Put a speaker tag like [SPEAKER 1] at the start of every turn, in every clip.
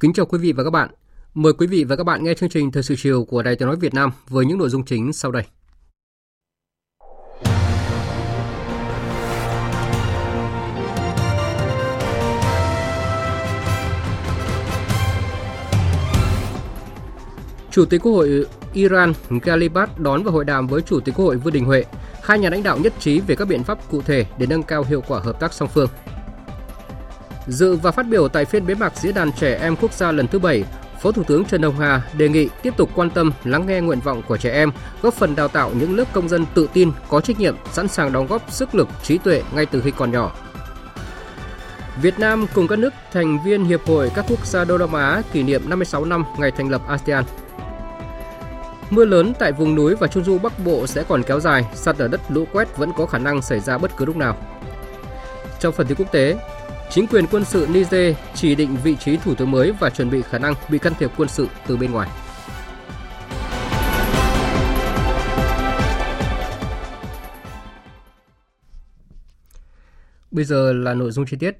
[SPEAKER 1] Kính chào quý vị và các bạn. Mời quý vị và các bạn nghe chương trình Thời sự chiều của Đài Tiếng nói Việt Nam với những nội dung chính sau đây. Chủ tịch Quốc hội Iran Galibat đón và hội đàm với Chủ tịch Quốc hội Vương Đình Huệ. Hai nhà lãnh đạo nhất trí về các biện pháp cụ thể để nâng cao hiệu quả hợp tác song phương. Dự và phát biểu tại phiên bế mạc diễn đàn trẻ em quốc gia lần thứ 7, Phó Thủ tướng Trần Hồng Hà đề nghị tiếp tục quan tâm lắng nghe nguyện vọng của trẻ em, góp phần đào tạo những lớp công dân tự tin, có trách nhiệm, sẵn sàng đóng góp sức lực, trí tuệ ngay từ khi còn nhỏ. Việt Nam cùng các nước thành viên Hiệp hội các quốc gia Đông Nam Á kỷ niệm 56 năm ngày thành lập ASEAN. Mưa lớn tại vùng núi và trung du Bắc Bộ sẽ còn kéo dài, sạt lở đất lũ quét vẫn có khả năng xảy ra bất cứ lúc nào. Trong phần tin quốc tế, Chính quyền quân sự Niger chỉ định vị trí thủ tướng mới và chuẩn bị khả năng bị can thiệp quân sự từ bên ngoài. Bây giờ là nội dung chi tiết.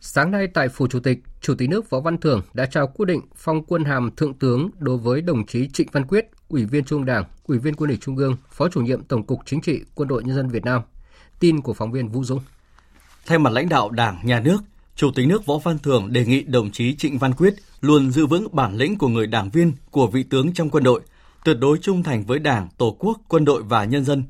[SPEAKER 1] Sáng nay tại Phủ Chủ tịch, Chủ tịch nước Võ Văn Thưởng đã trao quyết định phong quân hàm Thượng tướng đối với đồng chí Trịnh Văn Quyết, Ủy viên Trung Đảng, Ủy viên Quân ủy Trung ương, Phó chủ nhiệm Tổng cục Chính trị Quân đội Nhân dân Việt Nam. Tin của phóng viên Vũ Dũng.
[SPEAKER 2] Thay mặt lãnh đạo Đảng, Nhà nước, Chủ tịch nước Võ Văn Thưởng đề nghị đồng chí Trịnh Văn Quyết luôn giữ vững bản lĩnh của người đảng viên, của vị tướng trong quân đội, tuyệt đối trung thành với Đảng, Tổ quốc, quân đội và nhân dân,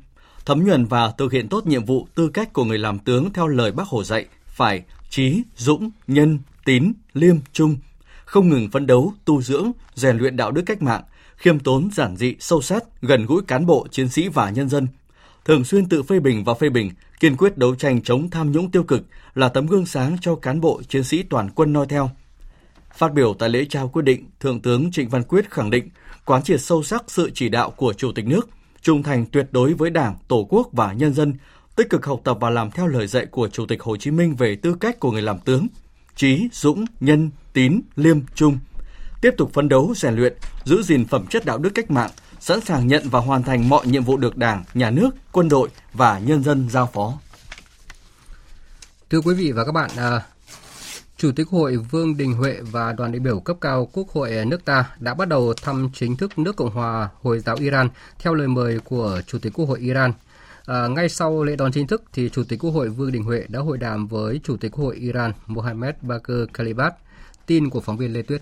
[SPEAKER 2] thấm nhuần và thực hiện tốt nhiệm vụ tư cách của người làm tướng theo lời Bác Hồ dạy, phải trí, dũng, nhân, tín, liêm, trung, không ngừng phấn đấu, tu dưỡng, rèn luyện đạo đức cách mạng, khiêm tốn, giản dị, sâu sát, gần gũi cán bộ, chiến sĩ và nhân dân, thường xuyên tự phê bình và phê bình, kiên quyết đấu tranh chống tham nhũng tiêu cực là tấm gương sáng cho cán bộ chiến sĩ toàn quân noi theo. Phát biểu tại lễ trao quyết định, Thượng tướng Trịnh Văn Quyết khẳng định quán triệt sâu sắc sự chỉ đạo của Chủ tịch nước, trung thành tuyệt đối với Đảng, Tổ quốc và nhân dân, tích cực học tập và làm theo lời dạy của Chủ tịch Hồ Chí Minh về tư cách của người làm tướng, trí, dũng, nhân, tín, liêm, trung. Tiếp tục phấn đấu, rèn luyện, giữ gìn phẩm chất đạo đức cách mạng, sẵn sàng nhận và hoàn thành mọi nhiệm vụ được Đảng, Nhà nước, quân đội và nhân dân giao phó.
[SPEAKER 1] Thưa quý vị và các bạn, à, Chủ tịch Hội Vương Đình Huệ và đoàn đại biểu cấp cao Quốc hội nước ta đã bắt đầu thăm chính thức nước Cộng hòa Hồi giáo Iran theo lời mời của Chủ tịch Quốc hội Iran. À, ngay sau lễ đón chính thức thì Chủ tịch Quốc hội Vương Đình Huệ đã hội đàm với Chủ tịch Quốc hội Iran Mohammed Bakr Kalibat. Tin của phóng viên Lê Tuyết.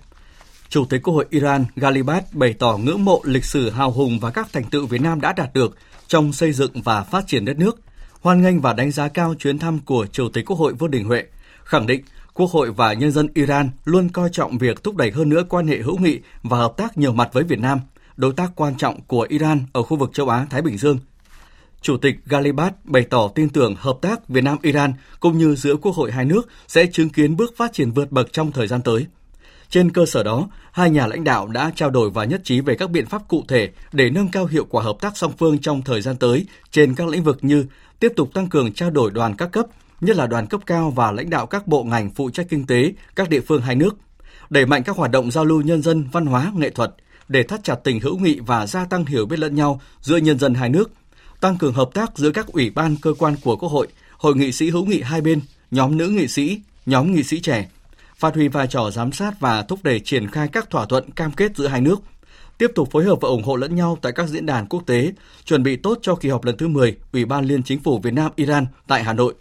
[SPEAKER 2] Chủ tịch Quốc hội Iran Galibat bày tỏ ngưỡng mộ lịch sử hào hùng và các thành tựu Việt Nam đã đạt được trong xây dựng và phát triển đất nước, hoan nghênh và đánh giá cao chuyến thăm của Chủ tịch Quốc hội Vương Đình Huệ, khẳng định Quốc hội và nhân dân Iran luôn coi trọng việc thúc đẩy hơn nữa quan hệ hữu nghị và hợp tác nhiều mặt với Việt Nam, đối tác quan trọng của Iran ở khu vực châu Á-Thái Bình Dương. Chủ tịch Galibat bày tỏ tin tưởng hợp tác Việt Nam-Iran cũng như giữa quốc hội hai nước sẽ chứng kiến bước phát triển vượt bậc trong thời gian tới. Trên cơ sở đó, hai nhà lãnh đạo đã trao đổi và nhất trí về các biện pháp cụ thể để nâng cao hiệu quả hợp tác song phương trong thời gian tới trên các lĩnh vực như tiếp tục tăng cường trao đổi đoàn các cấp, nhất là đoàn cấp cao và lãnh đạo các bộ ngành phụ trách kinh tế các địa phương hai nước, đẩy mạnh các hoạt động giao lưu nhân dân, văn hóa, nghệ thuật để thắt chặt tình hữu nghị và gia tăng hiểu biết lẫn nhau giữa nhân dân hai nước, tăng cường hợp tác giữa các ủy ban cơ quan của Quốc hội, hội nghị sĩ hữu nghị hai bên, nhóm nữ nghị sĩ, nhóm nghị sĩ trẻ, phát huy vai trò giám sát và thúc đẩy triển khai các thỏa thuận cam kết giữa hai nước, tiếp tục phối hợp và ủng hộ lẫn nhau tại các diễn đàn quốc tế, chuẩn bị tốt cho kỳ họp lần thứ 10 Ủy ban Liên Chính phủ Việt Nam Iran tại Hà Nội.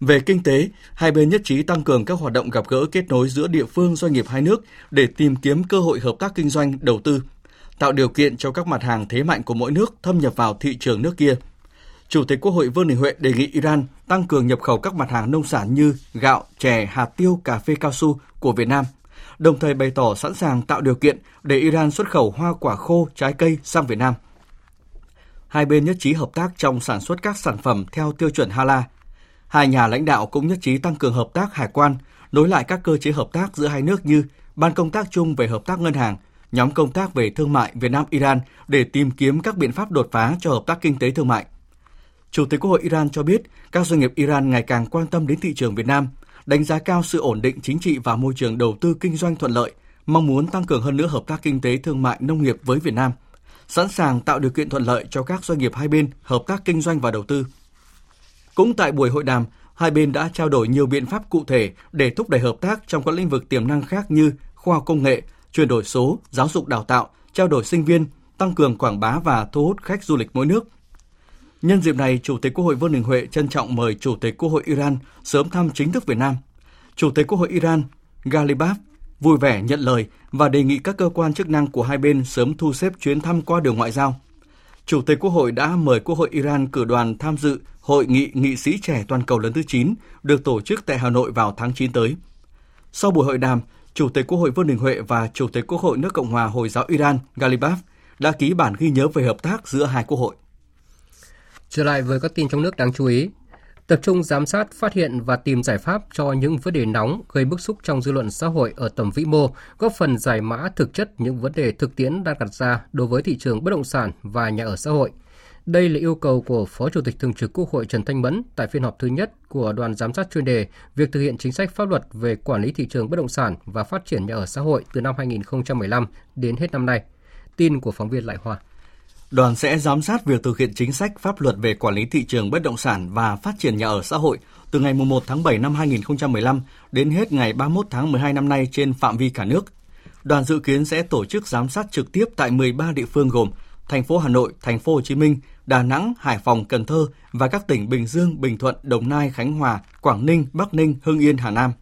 [SPEAKER 2] Về kinh tế, hai bên nhất trí tăng cường các hoạt động gặp gỡ kết nối giữa địa phương doanh nghiệp hai nước để tìm kiếm cơ hội hợp tác kinh doanh, đầu tư, tạo điều kiện cho các mặt hàng thế mạnh của mỗi nước thâm nhập vào thị trường nước kia. Chủ tịch Quốc hội Vương Đình Huệ đề nghị Iran tăng cường nhập khẩu các mặt hàng nông sản như gạo, chè, hạt tiêu, cà phê cao su của Việt Nam, đồng thời bày tỏ sẵn sàng tạo điều kiện để Iran xuất khẩu hoa quả khô, trái cây sang Việt Nam. Hai bên nhất trí hợp tác trong sản xuất các sản phẩm theo tiêu chuẩn HALA. Hai nhà lãnh đạo cũng nhất trí tăng cường hợp tác hải quan, nối lại các cơ chế hợp tác giữa hai nước như Ban công tác chung về hợp tác ngân hàng, nhóm công tác về thương mại Việt Nam-Iran để tìm kiếm các biện pháp đột phá cho hợp tác kinh tế thương mại. Chủ tịch Quốc hội Iran cho biết các doanh nghiệp Iran ngày càng quan tâm đến thị trường Việt Nam, đánh giá cao sự ổn định chính trị và môi trường đầu tư kinh doanh thuận lợi, mong muốn tăng cường hơn nữa hợp tác kinh tế thương mại nông nghiệp với Việt Nam, sẵn sàng tạo điều kiện thuận lợi cho các doanh nghiệp hai bên hợp tác kinh doanh và đầu tư. Cũng tại buổi hội đàm, hai bên đã trao đổi nhiều biện pháp cụ thể để thúc đẩy hợp tác trong các lĩnh vực tiềm năng khác như khoa học công nghệ, chuyển đổi số, giáo dục đào tạo, trao đổi sinh viên, tăng cường quảng bá và thu hút khách du lịch mỗi nước. Nhân dịp này, Chủ tịch Quốc hội Vương Đình Huệ trân trọng mời Chủ tịch Quốc hội Iran sớm thăm chính thức Việt Nam. Chủ tịch Quốc hội Iran Galibaf vui vẻ nhận lời và đề nghị các cơ quan chức năng của hai bên sớm thu xếp chuyến thăm qua đường ngoại giao. Chủ tịch Quốc hội đã mời Quốc hội Iran cử đoàn tham dự Hội nghị nghị sĩ trẻ toàn cầu lần thứ 9 được tổ chức tại Hà Nội vào tháng 9 tới. Sau buổi hội đàm, Chủ tịch Quốc hội Vương Đình Huệ và Chủ tịch Quốc hội nước Cộng hòa Hồi giáo Iran Galibaf đã ký bản ghi nhớ về hợp tác giữa hai quốc hội.
[SPEAKER 1] Trở lại với các tin trong nước đáng chú ý, tập trung giám sát, phát hiện và tìm giải pháp cho những vấn đề nóng gây bức xúc trong dư luận xã hội ở tầm vĩ mô, góp phần giải mã thực chất những vấn đề thực tiễn đang đặt ra đối với thị trường bất động sản và nhà ở xã hội. Đây là yêu cầu của Phó Chủ tịch Thường trực Quốc hội Trần Thanh Mẫn tại phiên họp thứ nhất của đoàn giám sát chuyên đề việc thực hiện chính sách pháp luật về quản lý thị trường bất động sản và phát triển nhà ở xã hội từ năm 2015 đến hết năm nay. Tin của phóng viên Lại Hoa.
[SPEAKER 2] Đoàn sẽ giám sát việc thực hiện chính sách pháp luật về quản lý thị trường bất động sản và phát triển nhà ở xã hội từ ngày 1 tháng 7 năm 2015 đến hết ngày 31 tháng 12 năm nay trên phạm vi cả nước. Đoàn dự kiến sẽ tổ chức giám sát trực tiếp tại 13 địa phương gồm thành phố Hà Nội, thành phố Hồ Chí Minh, Đà Nẵng, Hải Phòng, Cần Thơ và các tỉnh Bình Dương, Bình Thuận, Đồng Nai, Khánh Hòa, Quảng Ninh, Bắc Ninh, Hưng Yên, Hà Nam.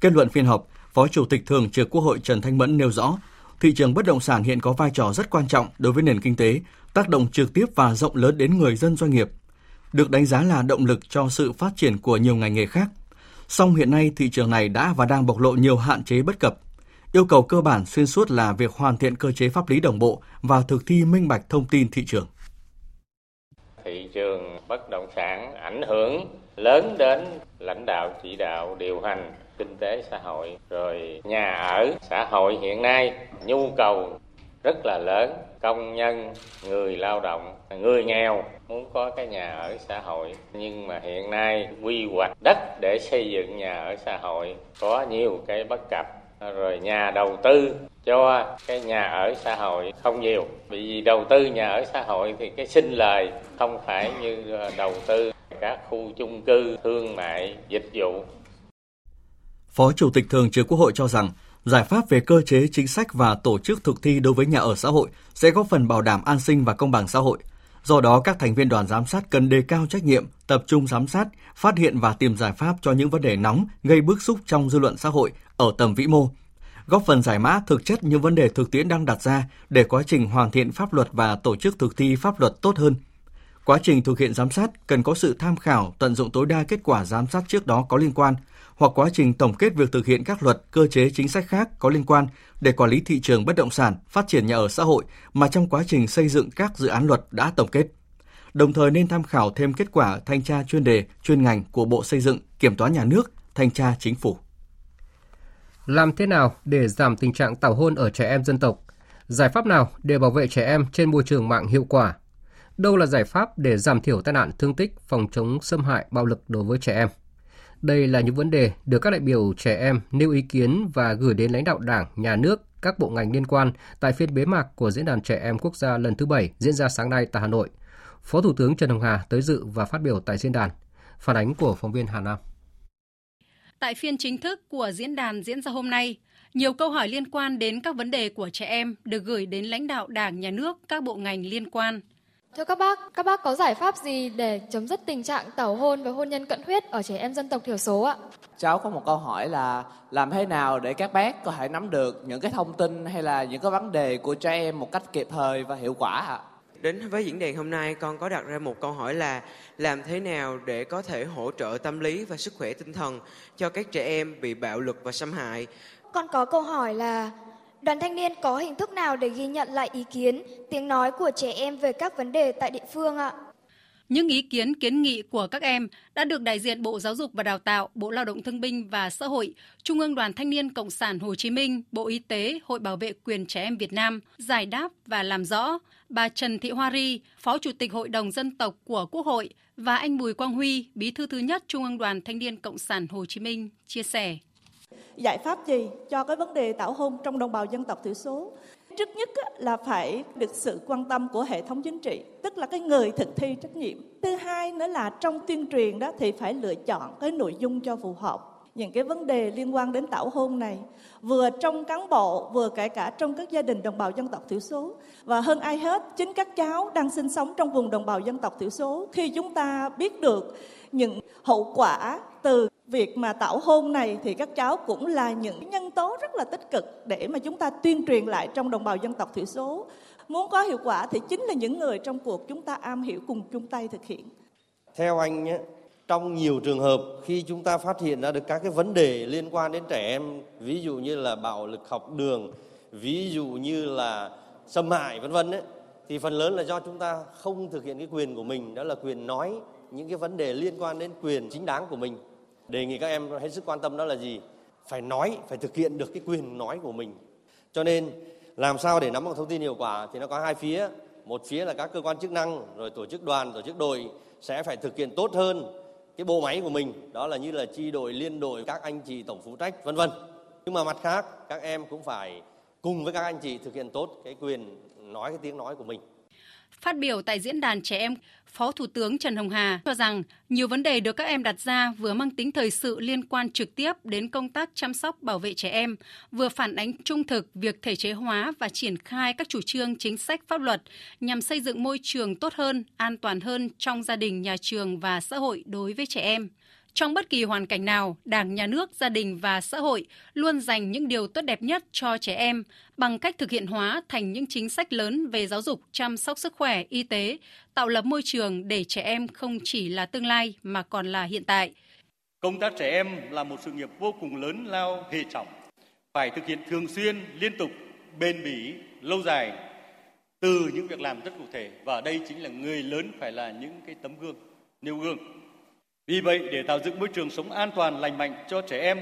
[SPEAKER 2] Kết luận phiên họp, Phó Chủ tịch Thường trực Quốc hội Trần Thanh Mẫn nêu rõ, thị trường bất động sản hiện có vai trò rất quan trọng đối với nền kinh tế, tác động trực tiếp và rộng lớn đến người dân doanh nghiệp, được đánh giá là động lực cho sự phát triển của nhiều ngành nghề khác. Song hiện nay thị trường này đã và đang bộc lộ nhiều hạn chế bất cập. Yêu cầu cơ bản xuyên suốt là việc hoàn thiện cơ chế pháp lý đồng bộ và thực thi minh bạch thông tin thị trường.
[SPEAKER 3] Thị trường bất động sản ảnh hưởng lớn đến lãnh đạo chỉ đạo điều hành kinh tế xã hội, rồi nhà ở xã hội hiện nay, nhu cầu rất là lớn, công nhân, người lao động, người nghèo muốn có cái nhà ở xã hội. Nhưng mà hiện nay quy hoạch đất để xây dựng nhà ở xã hội có nhiều cái bất cập. Rồi nhà đầu tư cho cái nhà ở xã hội không nhiều. Vì đầu tư nhà ở xã hội thì cái sinh lời không phải như ờ, đầu tư các khu chung cư, thương mại, dịch vụ.
[SPEAKER 2] Phó Chủ tịch Thường trực Quốc hội cho rằng giải pháp về cơ chế chính sách và tổ chức thực thi đối với nhà ở xã hội sẽ góp phần bảo đảm an sinh và công bằng xã hội. Do đó, các thành viên đoàn giám sát cần đề cao trách nhiệm, tập trung giám sát, phát hiện và tìm giải pháp cho những vấn đề nóng gây bức xúc trong dư luận xã hội ở tầm vĩ mô, góp phần giải mã thực chất những vấn đề thực tiễn đang đặt ra để quá trình hoàn thiện pháp luật và tổ chức thực thi pháp luật tốt hơn. Quá trình thực hiện giám sát cần có sự tham khảo, tận dụng tối đa kết quả giám sát trước đó có liên quan – hoặc quá trình tổng kết việc thực hiện các luật, cơ chế chính sách khác có liên quan để quản lý thị trường bất động sản, phát triển nhà ở xã hội mà trong quá trình xây dựng các dự án luật đã tổng kết. Đồng thời nên tham khảo thêm kết quả thanh tra chuyên đề, chuyên ngành của Bộ Xây dựng, Kiểm toán Nhà nước, Thanh tra Chính phủ.
[SPEAKER 1] Làm thế nào để giảm tình trạng tảo hôn ở trẻ em dân tộc? Giải pháp nào để bảo vệ trẻ em trên môi trường mạng hiệu quả? Đâu là giải pháp để giảm thiểu tai nạn thương tích, phòng chống xâm hại bạo lực đối với trẻ em? Đây là những vấn đề được các đại biểu trẻ em nêu ý kiến và gửi đến lãnh đạo Đảng, Nhà nước, các bộ ngành liên quan tại phiên bế mạc của Diễn đàn Trẻ Em Quốc gia lần thứ 7 diễn ra sáng nay tại Hà Nội. Phó Thủ tướng Trần Hồng Hà tới dự và phát biểu tại diễn đàn. Phản ánh của phóng viên Hà Nam.
[SPEAKER 4] Tại phiên chính thức của diễn đàn diễn ra hôm nay, nhiều câu hỏi liên quan đến các vấn đề của trẻ em được gửi đến lãnh đạo Đảng, Nhà nước, các bộ ngành liên quan –
[SPEAKER 5] Thưa các bác, các bác có giải pháp gì để chấm dứt tình trạng tảo hôn và hôn nhân cận huyết ở trẻ em dân tộc thiểu số ạ?
[SPEAKER 6] Cháu có một câu hỏi là làm thế nào để các bác có thể nắm được những cái thông tin hay là những cái vấn đề của trẻ em một cách kịp thời và hiệu quả ạ?
[SPEAKER 7] Đến với diễn đàn hôm nay, con có đặt ra một câu hỏi là làm thế nào để có thể hỗ trợ tâm lý và sức khỏe tinh thần cho các trẻ em bị bạo lực và xâm hại?
[SPEAKER 5] Con có câu hỏi là đoàn thanh niên có hình thức nào để ghi nhận lại ý kiến, tiếng nói của trẻ em về các vấn đề tại địa phương ạ?
[SPEAKER 4] Những ý kiến kiến nghị của các em đã được đại diện Bộ Giáo dục và Đào tạo, Bộ Lao động Thương binh và Xã hội, Trung ương Đoàn Thanh niên Cộng sản Hồ Chí Minh, Bộ Y tế, Hội Bảo vệ quyền trẻ em Việt Nam giải đáp và làm rõ. Bà Trần Thị Hoa Ri, Phó Chủ tịch Hội đồng Dân tộc của Quốc hội và anh Bùi Quang Huy, Bí thư thứ nhất Trung ương Đoàn Thanh niên Cộng sản Hồ Chí Minh chia sẻ.
[SPEAKER 8] Giải pháp gì cho cái vấn đề tảo hôn trong đồng bào dân tộc thiểu số? Trước nhất là phải được sự quan tâm của hệ thống chính trị, tức là cái người thực thi trách nhiệm. Thứ hai nữa là trong tuyên truyền đó thì phải lựa chọn cái nội dung cho phù hợp. Những cái vấn đề liên quan đến tảo hôn này, vừa trong cán bộ, vừa kể cả trong các gia đình đồng bào dân tộc thiểu số. Và hơn ai hết, chính các cháu đang sinh sống trong vùng đồng bào dân tộc thiểu số. Khi chúng ta biết được những hậu quả từ việc mà tảo hôn này thì các cháu cũng là những nhân tố rất là tích cực để mà chúng ta tuyên truyền lại trong đồng bào dân tộc thiểu số. Muốn có hiệu quả thì chính là những người trong cuộc chúng ta am hiểu cùng chung tay thực hiện.
[SPEAKER 9] Theo anh nhé, trong nhiều trường hợp khi chúng ta phát hiện ra được các cái vấn đề liên quan đến trẻ em, ví dụ như là bạo lực học đường, ví dụ như là xâm hại vân vân ấy, thì phần lớn là do chúng ta không thực hiện cái quyền của mình, đó là quyền nói những cái vấn đề liên quan đến quyền chính đáng của mình đề nghị các em hết sức quan tâm đó là gì? Phải nói, phải thực hiện được cái quyền nói của mình. Cho nên, làm sao để nắm được thông tin hiệu quả thì nó có hai phía. Một phía là các cơ quan chức năng, rồi tổ chức đoàn, tổ chức đội sẽ phải thực hiện tốt hơn cái bộ máy của mình. Đó là như là chi đội, liên đội, các anh chị tổng phụ trách, vân vân. Nhưng mà mặt khác, các em cũng phải cùng với các anh chị thực hiện tốt cái quyền nói cái tiếng nói của mình.
[SPEAKER 4] Phát biểu tại diễn đàn trẻ em, Phó Thủ tướng Trần Hồng Hà cho rằng nhiều vấn đề được các em đặt ra vừa mang tính thời sự liên quan trực tiếp đến công tác chăm sóc bảo vệ trẻ em, vừa phản ánh trung thực việc thể chế hóa và triển khai các chủ trương chính sách pháp luật nhằm xây dựng môi trường tốt hơn, an toàn hơn trong gia đình, nhà trường và xã hội đối với trẻ em. Trong bất kỳ hoàn cảnh nào, Đảng, Nhà nước, gia đình và xã hội luôn dành những điều tốt đẹp nhất cho trẻ em bằng cách thực hiện hóa thành những chính sách lớn về giáo dục, chăm sóc sức khỏe, y tế, tạo lập môi trường để trẻ em không chỉ là tương lai mà còn là hiện tại.
[SPEAKER 10] Công tác trẻ em là một sự nghiệp vô cùng lớn lao, hệ trọng, phải thực hiện thường xuyên, liên tục, bền bỉ, lâu dài từ những việc làm rất cụ thể và đây chính là người lớn phải là những cái tấm gương, nêu gương vì vậy, để tạo dựng môi trường sống an toàn, lành mạnh cho trẻ em,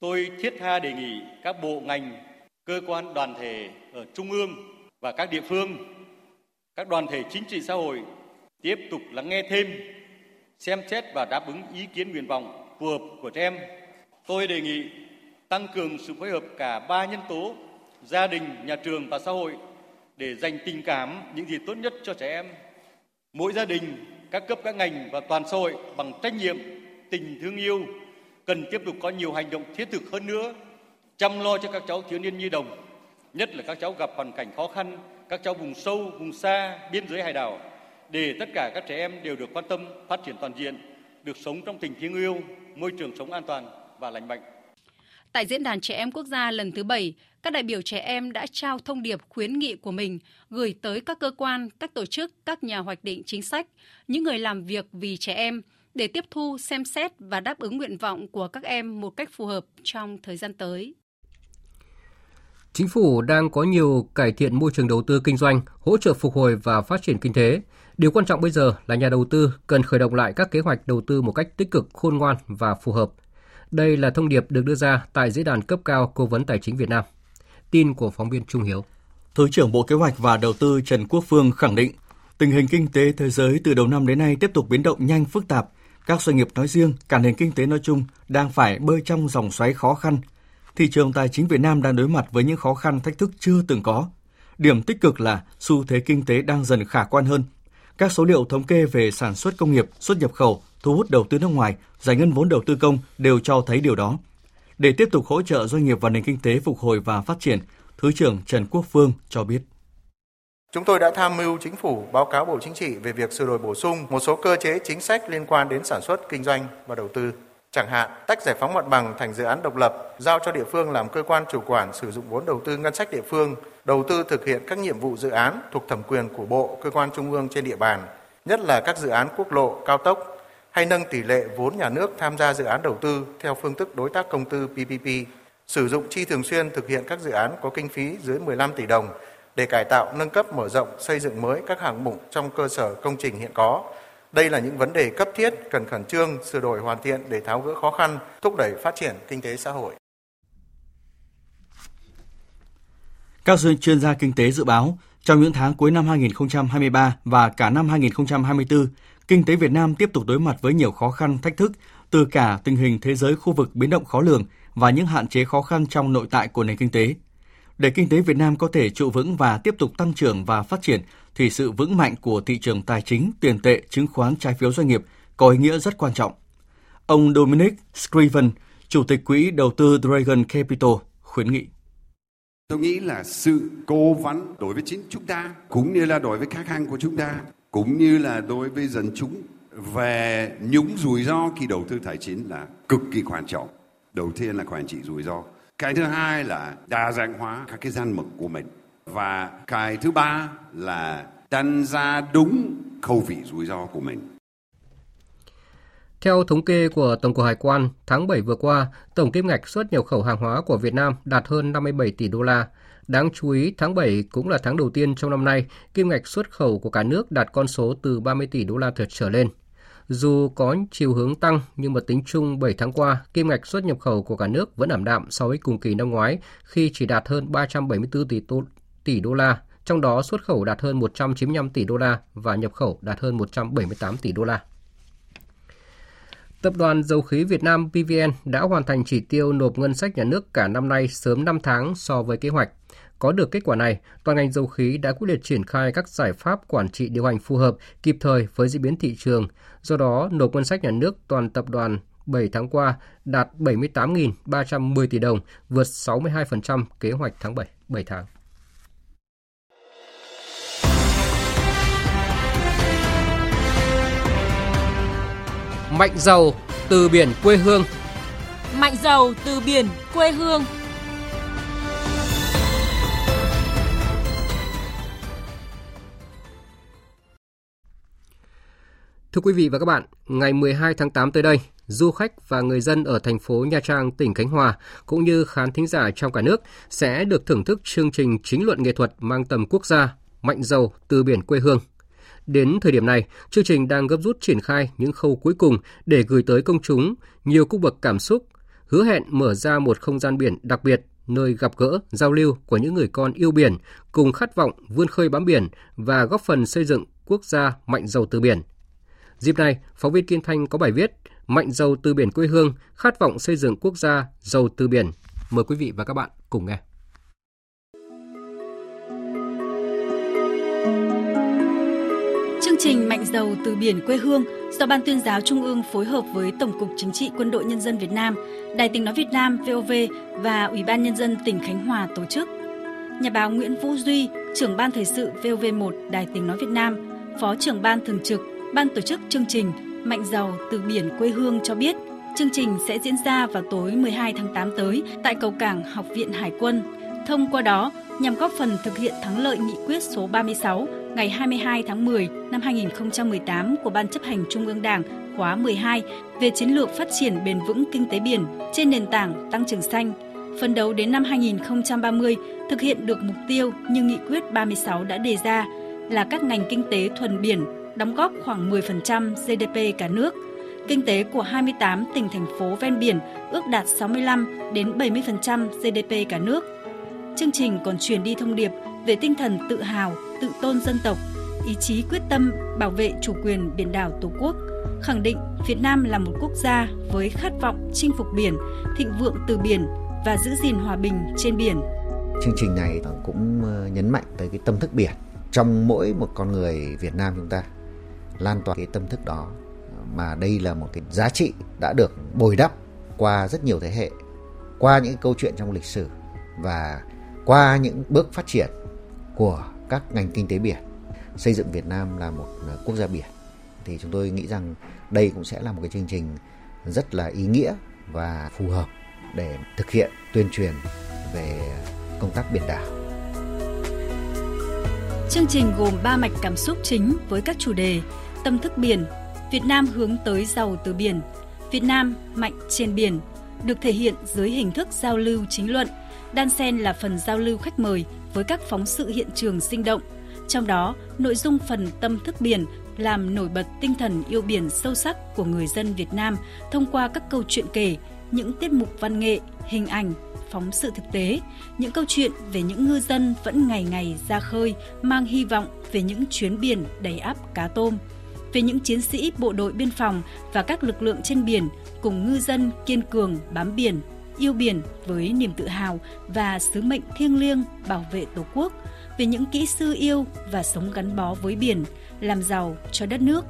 [SPEAKER 10] tôi thiết tha đề nghị các bộ ngành, cơ quan đoàn thể ở trung ương và các địa phương, các đoàn thể chính trị xã hội tiếp tục lắng nghe thêm, xem xét và đáp ứng ý kiến nguyện vọng phù hợp của trẻ em. Tôi đề nghị tăng cường sự phối hợp cả ba nhân tố gia đình, nhà trường và xã hội để dành tình cảm những gì tốt nhất cho trẻ em. Mỗi gia đình các cấp các ngành và toàn xã hội bằng trách nhiệm, tình thương yêu cần tiếp tục có nhiều hành động thiết thực hơn nữa chăm lo cho các cháu thiếu niên nhi đồng, nhất là các cháu gặp hoàn cảnh khó khăn, các cháu vùng sâu, vùng xa, biên giới hải đảo để tất cả các trẻ em đều được quan tâm, phát triển toàn diện, được sống trong tình thương yêu, môi trường sống an toàn và lành mạnh.
[SPEAKER 4] Tại Diễn đàn Trẻ Em Quốc gia lần thứ 7, các đại biểu trẻ em đã trao thông điệp khuyến nghị của mình gửi tới các cơ quan, các tổ chức, các nhà hoạch định chính sách, những người làm việc vì trẻ em để tiếp thu, xem xét và đáp ứng nguyện vọng của các em một cách phù hợp trong thời gian tới.
[SPEAKER 1] Chính phủ đang có nhiều cải thiện môi trường đầu tư kinh doanh, hỗ trợ phục hồi và phát triển kinh tế. Điều quan trọng bây giờ là nhà đầu tư cần khởi động lại các kế hoạch đầu tư một cách tích cực, khôn ngoan và phù hợp – đây là thông điệp được đưa ra tại diễn đàn cấp cao Cố vấn Tài chính Việt Nam. Tin của phóng viên Trung Hiếu.
[SPEAKER 2] Thứ trưởng Bộ Kế hoạch và Đầu tư Trần Quốc Phương khẳng định, tình hình kinh tế thế giới từ đầu năm đến nay tiếp tục biến động nhanh phức tạp. Các doanh nghiệp nói riêng, cả nền kinh tế nói chung đang phải bơi trong dòng xoáy khó khăn. Thị trường tài chính Việt Nam đang đối mặt với những khó khăn thách thức chưa từng có. Điểm tích cực là xu thế kinh tế đang dần khả quan hơn. Các số liệu thống kê về sản xuất công nghiệp, xuất nhập khẩu, thu hút đầu tư nước ngoài, giải ngân vốn đầu tư công đều cho thấy điều đó. Để tiếp tục hỗ trợ doanh nghiệp và nền kinh tế phục hồi và phát triển, Thứ trưởng Trần Quốc Phương cho biết.
[SPEAKER 11] Chúng tôi đã tham mưu chính phủ báo cáo Bộ Chính trị về việc sửa đổi bổ sung một số cơ chế chính sách liên quan đến sản xuất, kinh doanh và đầu tư. Chẳng hạn, tách giải phóng mặt bằng thành dự án độc lập, giao cho địa phương làm cơ quan chủ quản sử dụng vốn đầu tư ngân sách địa phương, đầu tư thực hiện các nhiệm vụ dự án thuộc thẩm quyền của bộ, cơ quan trung ương trên địa bàn, nhất là các dự án quốc lộ, cao tốc, hay nâng tỷ lệ vốn nhà nước tham gia dự án đầu tư theo phương thức đối tác công tư PPP, sử dụng chi thường xuyên thực hiện các dự án có kinh phí dưới 15 tỷ đồng để cải tạo, nâng cấp, mở rộng, xây dựng mới các hạng mục trong cơ sở công trình hiện có. Đây là những vấn đề cấp thiết cần khẩn trương sửa đổi hoàn thiện để tháo gỡ khó khăn, thúc đẩy phát triển kinh tế xã hội.
[SPEAKER 2] Các chuyên gia kinh tế dự báo, trong những tháng cuối năm 2023 và cả năm 2024, kinh tế Việt Nam tiếp tục đối mặt với nhiều khó khăn, thách thức từ cả tình hình thế giới khu vực biến động khó lường và những hạn chế khó khăn trong nội tại của nền kinh tế. Để kinh tế Việt Nam có thể trụ vững và tiếp tục tăng trưởng và phát triển thì sự vững mạnh của thị trường tài chính, tiền tệ, chứng khoán, trái phiếu doanh nghiệp có ý nghĩa rất quan trọng. Ông Dominic Scriven, Chủ tịch Quỹ đầu tư Dragon Capital, khuyến nghị.
[SPEAKER 12] Tôi nghĩ là sự cố vấn đối với chính chúng ta, cũng như là đối với khách hàng của chúng ta, cũng như là đối với dân chúng về những rủi ro khi đầu tư tài chính là cực kỳ quan trọng. Đầu tiên là quản trị rủi ro. Cái thứ hai là đa dạng hóa các cái danh mục của mình. Và cái thứ ba là đánh giá đúng khẩu vị rủi ro của mình.
[SPEAKER 1] Theo thống kê của Tổng cục Hải quan, tháng 7 vừa qua, tổng kim ngạch xuất nhập khẩu hàng hóa của Việt Nam đạt hơn 57 tỷ đô la. Đáng chú ý, tháng 7 cũng là tháng đầu tiên trong năm nay, kim ngạch xuất khẩu của cả nước đạt con số từ 30 tỷ đô la trở lên. Dù có chiều hướng tăng, nhưng mà tính chung 7 tháng qua, kim ngạch xuất nhập khẩu của cả nước vẫn ảm đạm so với cùng kỳ năm ngoái khi chỉ đạt hơn 374 tỷ, đô, tỷ đô la, trong đó xuất khẩu đạt hơn 195 tỷ đô la và nhập khẩu đạt hơn 178 tỷ đô la. Tập đoàn Dầu khí Việt Nam PVN đã hoàn thành chỉ tiêu nộp ngân sách nhà nước cả năm nay sớm 5 tháng so với kế hoạch. Có được kết quả này, toàn ngành dầu khí đã quyết liệt triển khai các giải pháp quản trị điều hành phù hợp, kịp thời với diễn biến thị trường. Do đó, nộp ngân sách nhà nước toàn tập đoàn 7 tháng qua đạt 78.310 tỷ đồng, vượt 62% kế hoạch tháng 7, 7 tháng. Mạnh giàu từ biển quê hương.
[SPEAKER 13] Mạnh giàu từ biển quê hương.
[SPEAKER 1] Thưa quý vị và các bạn, ngày 12 tháng 8 tới đây, du khách và người dân ở thành phố Nha Trang, tỉnh Khánh Hòa cũng như khán thính giả trong cả nước sẽ được thưởng thức chương trình chính luận nghệ thuật mang tầm quốc gia Mạnh giàu từ biển quê hương. Đến thời điểm này, chương trình đang gấp rút triển khai những khâu cuối cùng để gửi tới công chúng nhiều cung bậc cảm xúc, hứa hẹn mở ra một không gian biển đặc biệt nơi gặp gỡ, giao lưu của những người con yêu biển, cùng khát vọng vươn khơi bám biển và góp phần xây dựng quốc gia mạnh giàu từ biển. Dịp này, phóng viên Kiên Thanh có bài viết Mạnh giàu từ biển quê hương, khát vọng xây dựng quốc gia giàu từ biển. Mời quý vị và các bạn cùng nghe.
[SPEAKER 13] Chương trình Mạnh giàu từ biển quê hương do Ban tuyên giáo Trung ương phối hợp với Tổng cục Chính trị Quân đội Nhân dân Việt Nam, Đài tiếng nói Việt Nam VOV và Ủy ban Nhân dân tỉnh Khánh Hòa tổ chức. Nhà báo Nguyễn Vũ Duy, trưởng ban thời sự VOV1 Đài tiếng nói Việt Nam, Phó trưởng ban thường trực, ban tổ chức chương trình Mạnh giàu từ biển quê hương cho biết, chương trình sẽ diễn ra vào tối 12 tháng 8 tới tại cầu cảng Học viện Hải quân. Thông qua đó, nhằm góp phần thực hiện thắng lợi nghị quyết số 36 ngày 22 tháng 10 năm 2018 của Ban chấp hành Trung ương Đảng khóa 12 về chiến lược phát triển bền vững kinh tế biển trên nền tảng tăng trưởng xanh, phấn đấu đến năm 2030 thực hiện được mục tiêu như nghị quyết 36 đã đề ra là các ngành kinh tế thuần biển đóng góp khoảng 10% GDP cả nước. Kinh tế của 28 tỉnh thành phố ven biển ước đạt 65 đến 70% GDP cả nước. Chương trình còn truyền đi thông điệp về tinh thần tự hào, tự tôn dân tộc, ý chí quyết tâm bảo vệ chủ quyền biển đảo Tổ quốc, khẳng định Việt Nam là một quốc gia với khát vọng chinh phục biển, thịnh vượng từ biển và giữ gìn hòa bình trên biển.
[SPEAKER 14] Chương trình này cũng ờ, nhấn mạnh tới cái tâm thức biển trong mỗi một con người Việt Nam chúng ta lan tỏa cái tâm thức đó mà đây là một cái giá trị đã được bồi đắp qua rất nhiều thế hệ, qua những câu chuyện trong lịch sử và qua những bước phát triển của các ngành kinh tế biển xây dựng Việt Nam là một quốc gia biển thì chúng tôi nghĩ rằng đây cũng sẽ là một cái chương trình rất là ý nghĩa và phù hợp để thực hiện, tuyên truyền về công tác biển đảo.
[SPEAKER 13] Chương trình gồm 3 mạch cảm xúc chính với các chủ đề Tâm thức biển, Việt Nam hướng tới giàu từ biển, Việt Nam mạnh trên biển, được thể hiện dưới hình thức giao lưu chính luận, đan xen là phần giao lưu khách mời với các phóng sự hiện trường sinh động. Trong đó, nội dung phần tâm thức biển làm nổi bật tinh thần yêu biển sâu sắc của người dân Việt Nam thông qua các câu chuyện kể, những tiết mục văn nghệ, hình ảnh, phóng sự thực tế, những câu chuyện về những ngư dân vẫn ngày ngày ra khơi mang hy vọng về những chuyến biển đầy áp cá tôm, về những chiến sĩ bộ đội biên phòng và các lực lượng trên biển cùng ngư dân kiên cường bám biển, yêu biển với niềm tự hào và sứ mệnh thiêng liêng bảo vệ Tổ quốc, về những kỹ sư yêu và sống gắn bó với biển, làm giàu cho đất nước.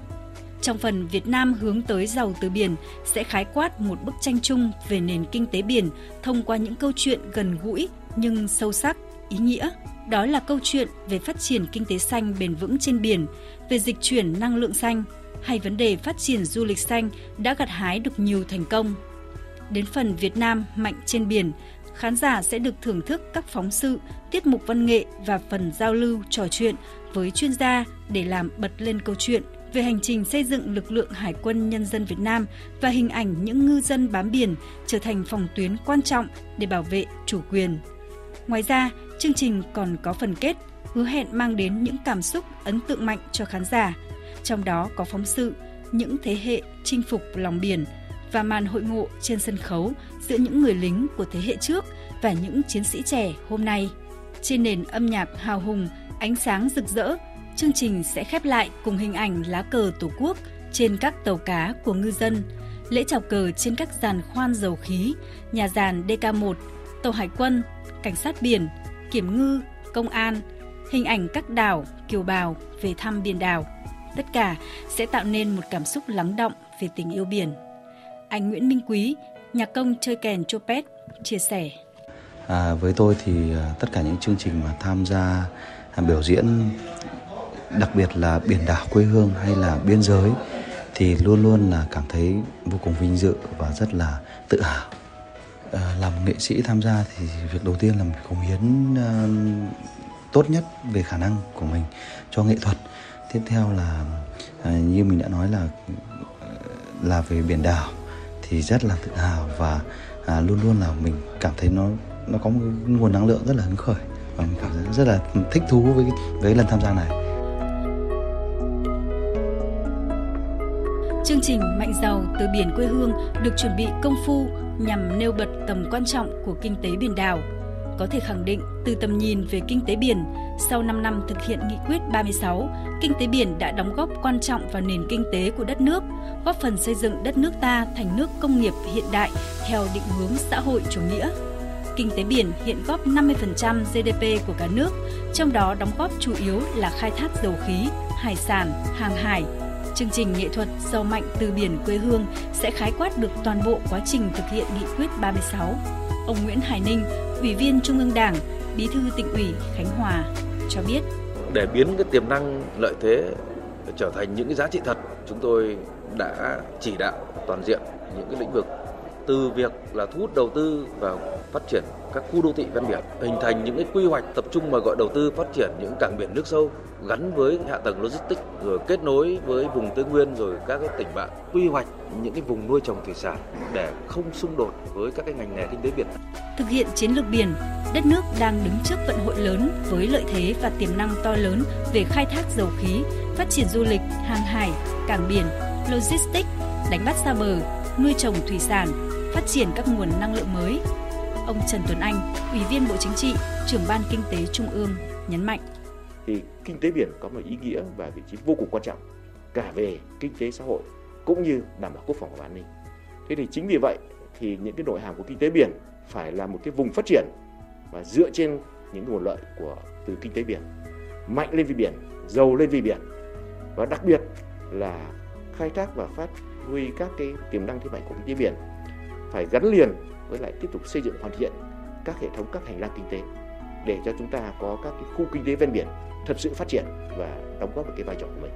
[SPEAKER 13] Trong phần Việt Nam hướng tới giàu từ biển sẽ khái quát một bức tranh chung về nền kinh tế biển thông qua những câu chuyện gần gũi nhưng sâu sắc, ý nghĩa. Đó là câu chuyện về phát triển kinh tế xanh bền vững trên biển, về dịch chuyển năng lượng xanh hay vấn đề phát triển du lịch xanh đã gặt hái được nhiều thành công. Đến phần Việt Nam mạnh trên biển, khán giả sẽ được thưởng thức các phóng sự, tiết mục văn nghệ và phần giao lưu trò chuyện với chuyên gia để làm bật lên câu chuyện về hành trình xây dựng lực lượng Hải quân Nhân dân Việt Nam và hình ảnh những ngư dân bám biển trở thành phòng tuyến quan trọng để bảo vệ chủ quyền. Ngoài ra, chương trình còn có phần kết hứa hẹn mang đến những cảm xúc ấn tượng mạnh cho khán giả. Trong đó có phóng sự những thế hệ chinh phục lòng biển và màn hội ngộ trên sân khấu giữa những người lính của thế hệ trước và những chiến sĩ trẻ hôm nay. Trên nền âm nhạc hào hùng, ánh sáng rực rỡ, chương trình sẽ khép lại cùng hình ảnh lá cờ Tổ quốc trên các tàu cá của ngư dân, lễ chào cờ trên các giàn khoan dầu khí, nhà giàn DK1, tàu hải quân, cảnh sát biển, kiểm ngư, công an, hình ảnh các đảo, kiều bào về thăm biển đảo. Tất cả sẽ tạo nên một cảm xúc lắng động về tình yêu biển. Anh Nguyễn Minh Quý, nhạc công chơi kèn Chopet, chia sẻ.
[SPEAKER 15] À, với tôi thì à, tất cả những chương trình mà tham gia à, biểu diễn đặc biệt là biển đảo quê hương hay là biên giới thì luôn luôn là cảm thấy vô cùng vinh dự và rất là tự hào Ờ, làm nghệ sĩ tham gia thì việc đầu tiên là mình cống hiến uh, tốt nhất về khả năng của mình cho nghệ thuật tiếp theo là uh, như mình đã nói là là về biển đảo thì rất là tự hào và à, luôn luôn là mình cảm thấy nó nó có một nguồn năng lượng rất là hứng khởi và mình cảm thấy rất là thích thú với với lần tham gia này.
[SPEAKER 13] Chương trình Mạnh giàu từ biển quê hương được chuẩn bị công phu nhằm nêu bật tầm quan trọng của kinh tế biển đảo. Có thể khẳng định từ tầm nhìn về kinh tế biển, sau 5 năm thực hiện nghị quyết 36, kinh tế biển đã đóng góp quan trọng vào nền kinh tế của đất nước, góp phần xây dựng đất nước ta thành nước công nghiệp hiện đại theo định hướng xã hội chủ nghĩa. Kinh tế biển hiện góp 50% GDP của cả nước, trong đó đóng góp chủ yếu là khai thác dầu khí, hải sản, hàng hải, Chương trình nghệ thuật Giàu mạnh từ biển quê hương sẽ khái quát được toàn bộ quá trình thực hiện nghị quyết 36. Ông Nguyễn Hải Ninh, Ủy viên Trung ương Đảng, Bí thư tỉnh ủy Khánh Hòa cho biết.
[SPEAKER 16] Để biến cái tiềm năng lợi thế trở thành những cái giá trị thật, chúng tôi đã chỉ đạo toàn diện những cái lĩnh vực từ việc là thu hút đầu tư vào phát triển các khu đô thị ven biển, hình thành những cái quy hoạch tập trung mà gọi đầu tư phát triển những cảng biển nước sâu gắn với hạ tầng logistics rồi kết nối với vùng Tây Nguyên rồi các cái tỉnh bạn quy hoạch những cái vùng nuôi trồng thủy sản để không xung đột với các cái ngành nghề kinh tế biển.
[SPEAKER 13] Thực hiện chiến lược biển, đất nước đang đứng trước vận hội lớn với lợi thế và tiềm năng to lớn về khai thác dầu khí, phát triển du lịch, hàng hải, cảng biển, logistics, đánh bắt xa bờ, nuôi trồng thủy sản, phát triển các nguồn năng lượng mới. Ông Trần Tuấn Anh, Ủy viên Bộ Chính trị, trưởng ban Kinh tế Trung ương nhấn mạnh
[SPEAKER 17] thì kinh tế biển có một ý nghĩa và vị trí vô cùng quan trọng cả về kinh tế xã hội cũng như đảm bảo quốc phòng và an ninh. Thế thì chính vì vậy thì những cái nội hàm của kinh tế biển phải là một cái vùng phát triển và dựa trên những nguồn lợi của từ kinh tế biển mạnh lên vì biển, giàu lên vì biển và đặc biệt là khai thác và phát huy các cái tiềm năng thế mạnh của kinh tế biển phải gắn liền với lại tiếp tục xây dựng hoàn thiện các hệ thống các hành lang kinh tế để cho chúng ta có các cái khu kinh tế ven biển thật sự phát triển và đóng góp được cái vai trò của mình.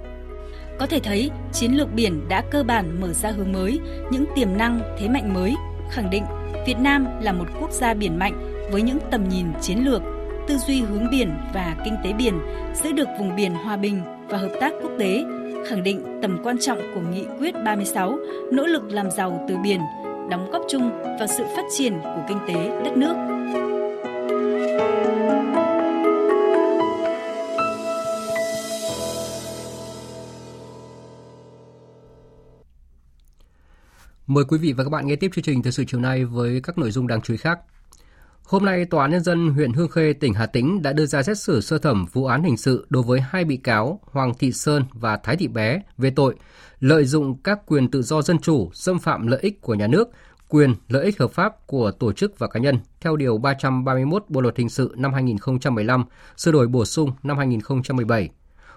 [SPEAKER 13] Có thể thấy, chiến lược biển đã cơ bản mở ra hướng mới, những tiềm năng, thế mạnh mới, khẳng định Việt Nam là một quốc gia biển mạnh với những tầm nhìn chiến lược, tư duy hướng biển và kinh tế biển, giữ được vùng biển hòa bình và hợp tác quốc tế, khẳng định tầm quan trọng của Nghị quyết 36, nỗ lực làm giàu từ biển, đóng góp chung vào sự phát triển của kinh tế đất nước.
[SPEAKER 1] Mời quý vị và các bạn nghe tiếp chương trình thời sự chiều nay với các nội dung đáng chú ý khác. Hôm nay, Tòa án Nhân dân huyện Hương Khê, tỉnh Hà Tĩnh đã đưa ra xét xử sơ thẩm vụ án hình sự đối với hai bị cáo Hoàng Thị Sơn và Thái Thị Bé về tội lợi dụng các quyền tự do dân chủ, xâm phạm lợi ích của nhà nước, quyền lợi ích hợp pháp của tổ chức và cá nhân theo Điều 331 Bộ Luật Hình sự năm 2015, sửa đổi bổ sung năm 2017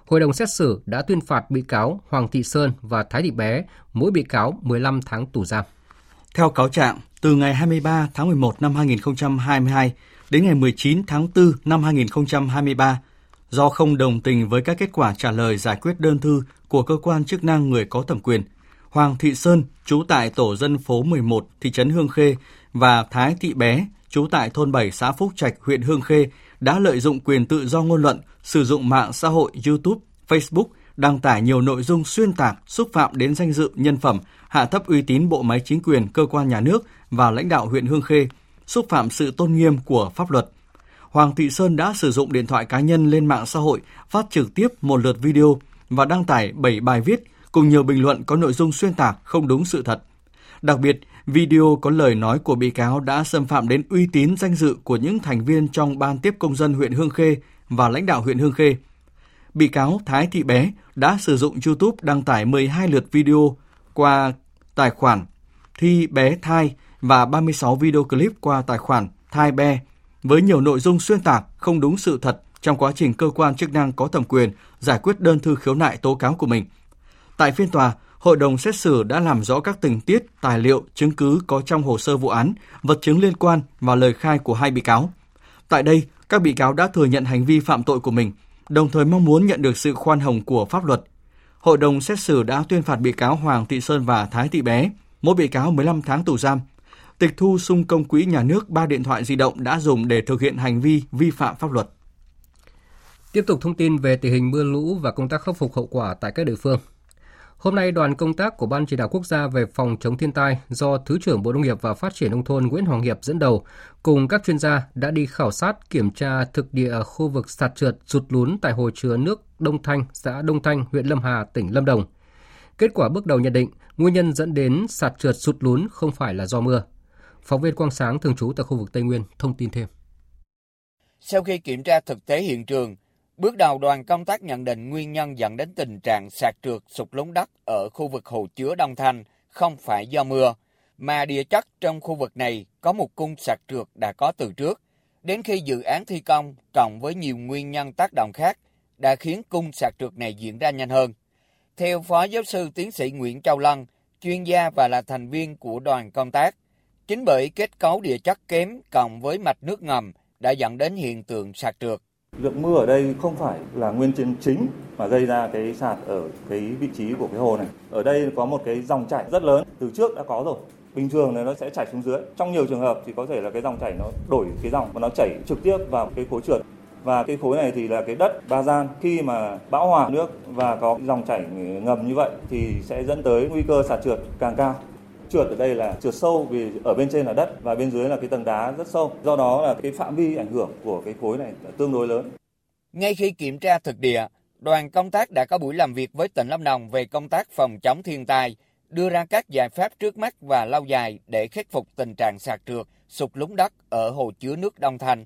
[SPEAKER 1] hội đồng xét xử đã tuyên phạt bị cáo Hoàng Thị Sơn và Thái Thị Bé mỗi bị cáo 15 tháng tù giam.
[SPEAKER 2] Theo cáo trạng, từ ngày 23 tháng 11 năm 2022 đến ngày 19 tháng 4 năm 2023, do không đồng tình với các kết quả trả lời giải quyết đơn thư của cơ quan chức năng người có thẩm quyền, Hoàng Thị Sơn, trú tại tổ dân phố 11, thị trấn Hương Khê và Thái Thị Bé, trú tại thôn 7 xã Phúc Trạch, huyện Hương Khê đã lợi dụng quyền tự do ngôn luận, sử dụng mạng xã hội YouTube, Facebook đăng tải nhiều nội dung xuyên tạc, xúc phạm đến danh dự, nhân phẩm, hạ thấp uy tín bộ máy chính quyền, cơ quan nhà nước và lãnh đạo huyện Hương Khê, xúc phạm sự tôn nghiêm của pháp luật. Hoàng Thị Sơn đã sử dụng điện thoại cá nhân lên mạng xã hội phát trực tiếp một lượt video và đăng tải 7 bài viết cùng nhiều bình luận có nội dung xuyên tạc không đúng sự thật. Đặc biệt, video có lời nói của bị cáo đã xâm phạm đến uy tín danh dự của những thành viên trong ban tiếp công dân huyện Hương Khê và lãnh đạo huyện Hương Khê. Bị cáo Thái Thị Bé đã sử dụng YouTube đăng tải 12 lượt video qua tài khoản Thi Bé Thai và 36 video clip qua tài khoản Thai Be với nhiều nội dung xuyên tạc không đúng sự thật trong quá trình cơ quan chức năng có thẩm quyền giải quyết đơn thư khiếu nại tố cáo của mình. Tại phiên tòa, hội đồng xét xử đã làm rõ các tình tiết, tài liệu, chứng cứ có trong hồ sơ vụ án, vật chứng liên quan và lời khai của hai bị cáo. Tại đây, các bị cáo đã thừa nhận hành vi phạm tội của mình, đồng thời mong muốn nhận được sự khoan hồng của pháp luật. Hội đồng xét xử đã tuyên phạt bị cáo Hoàng Thị Sơn và Thái Thị Bé, mỗi bị cáo 15 tháng tù giam. Tịch thu sung công quỹ nhà nước 3 điện thoại di động đã dùng để thực hiện hành vi vi phạm pháp luật.
[SPEAKER 1] Tiếp tục thông tin về tình hình mưa lũ và công tác khắc phục hậu quả tại các địa phương. Hôm nay, đoàn công tác của Ban chỉ đạo quốc gia về phòng chống thiên tai do Thứ trưởng Bộ Nông nghiệp và Phát triển Nông thôn Nguyễn Hoàng Hiệp dẫn đầu, cùng các chuyên gia đã đi khảo sát kiểm tra thực địa ở khu vực sạt trượt sụt lún tại hồ chứa nước Đông Thanh, xã Đông Thanh, huyện Lâm Hà, tỉnh Lâm Đồng. Kết quả bước đầu nhận định, nguyên nhân dẫn đến sạt trượt sụt lún không phải là do mưa. Phóng viên Quang Sáng thường trú tại khu vực Tây Nguyên thông tin thêm.
[SPEAKER 18] Sau khi kiểm tra thực tế hiện trường, Bước đầu đoàn công tác nhận định nguyên nhân dẫn đến tình trạng sạt trượt sụt lún đất ở khu vực hồ chứa Đông Thanh không phải do mưa, mà địa chất trong khu vực này có một cung sạt trượt đã có từ trước. Đến khi dự án thi công cộng với nhiều nguyên nhân tác động khác đã khiến cung sạt trượt này diễn ra nhanh hơn. Theo Phó Giáo sư Tiến sĩ Nguyễn Châu Lân, chuyên gia và là thành viên của đoàn công tác, chính bởi kết cấu địa chất kém cộng với mạch nước ngầm đã dẫn đến hiện tượng sạt trượt.
[SPEAKER 19] Lượng mưa ở đây không phải là nguyên nhân chính mà gây ra cái sạt ở cái vị trí của cái hồ này. Ở đây có một cái dòng chảy rất lớn, từ trước đã có rồi. Bình thường thì nó sẽ chảy xuống dưới. Trong nhiều trường hợp thì có thể là cái dòng chảy nó đổi cái dòng và nó chảy trực tiếp vào cái khối trượt. Và cái khối này thì là cái đất ba gian khi mà bão hòa nước và có dòng chảy ngầm như vậy thì sẽ dẫn tới nguy cơ sạt trượt càng cao trượt ở đây là trượt sâu vì ở bên trên là đất và bên dưới là cái tầng đá rất sâu. Do đó là cái phạm vi ảnh hưởng của cái khối này tương đối lớn.
[SPEAKER 18] Ngay khi kiểm tra thực địa, đoàn công tác đã có buổi làm việc với tỉnh Lâm Đồng về công tác phòng chống thiên tai, đưa ra các giải pháp trước mắt và lâu dài để khắc phục tình trạng sạt trượt, sụt lún đất ở hồ chứa nước Đông Thành.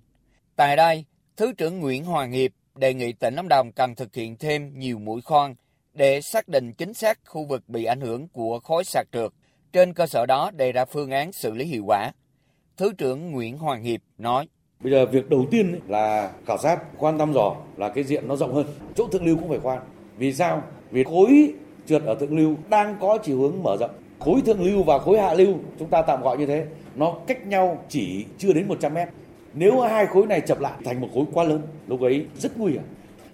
[SPEAKER 18] Tại đây, Thứ trưởng Nguyễn Hoàng Hiệp đề nghị tỉnh Lâm Đồng cần thực hiện thêm nhiều mũi khoan để xác định chính xác khu vực bị ảnh hưởng của khối sạt trượt trên cơ sở đó đề ra phương án xử lý hiệu quả. Thứ trưởng Nguyễn Hoàng Hiệp nói.
[SPEAKER 16] Bây giờ việc đầu tiên là khảo sát, quan tâm dò là cái diện nó rộng hơn. Chỗ thượng lưu cũng phải khoan. Vì sao? Vì khối trượt ở thượng lưu đang có chiều hướng mở rộng. Khối thượng lưu và khối hạ lưu, chúng ta tạm gọi như thế, nó cách nhau chỉ chưa đến 100 mét. Nếu hai khối này chập lại thành một khối quá lớn, lúc ấy rất nguy hiểm.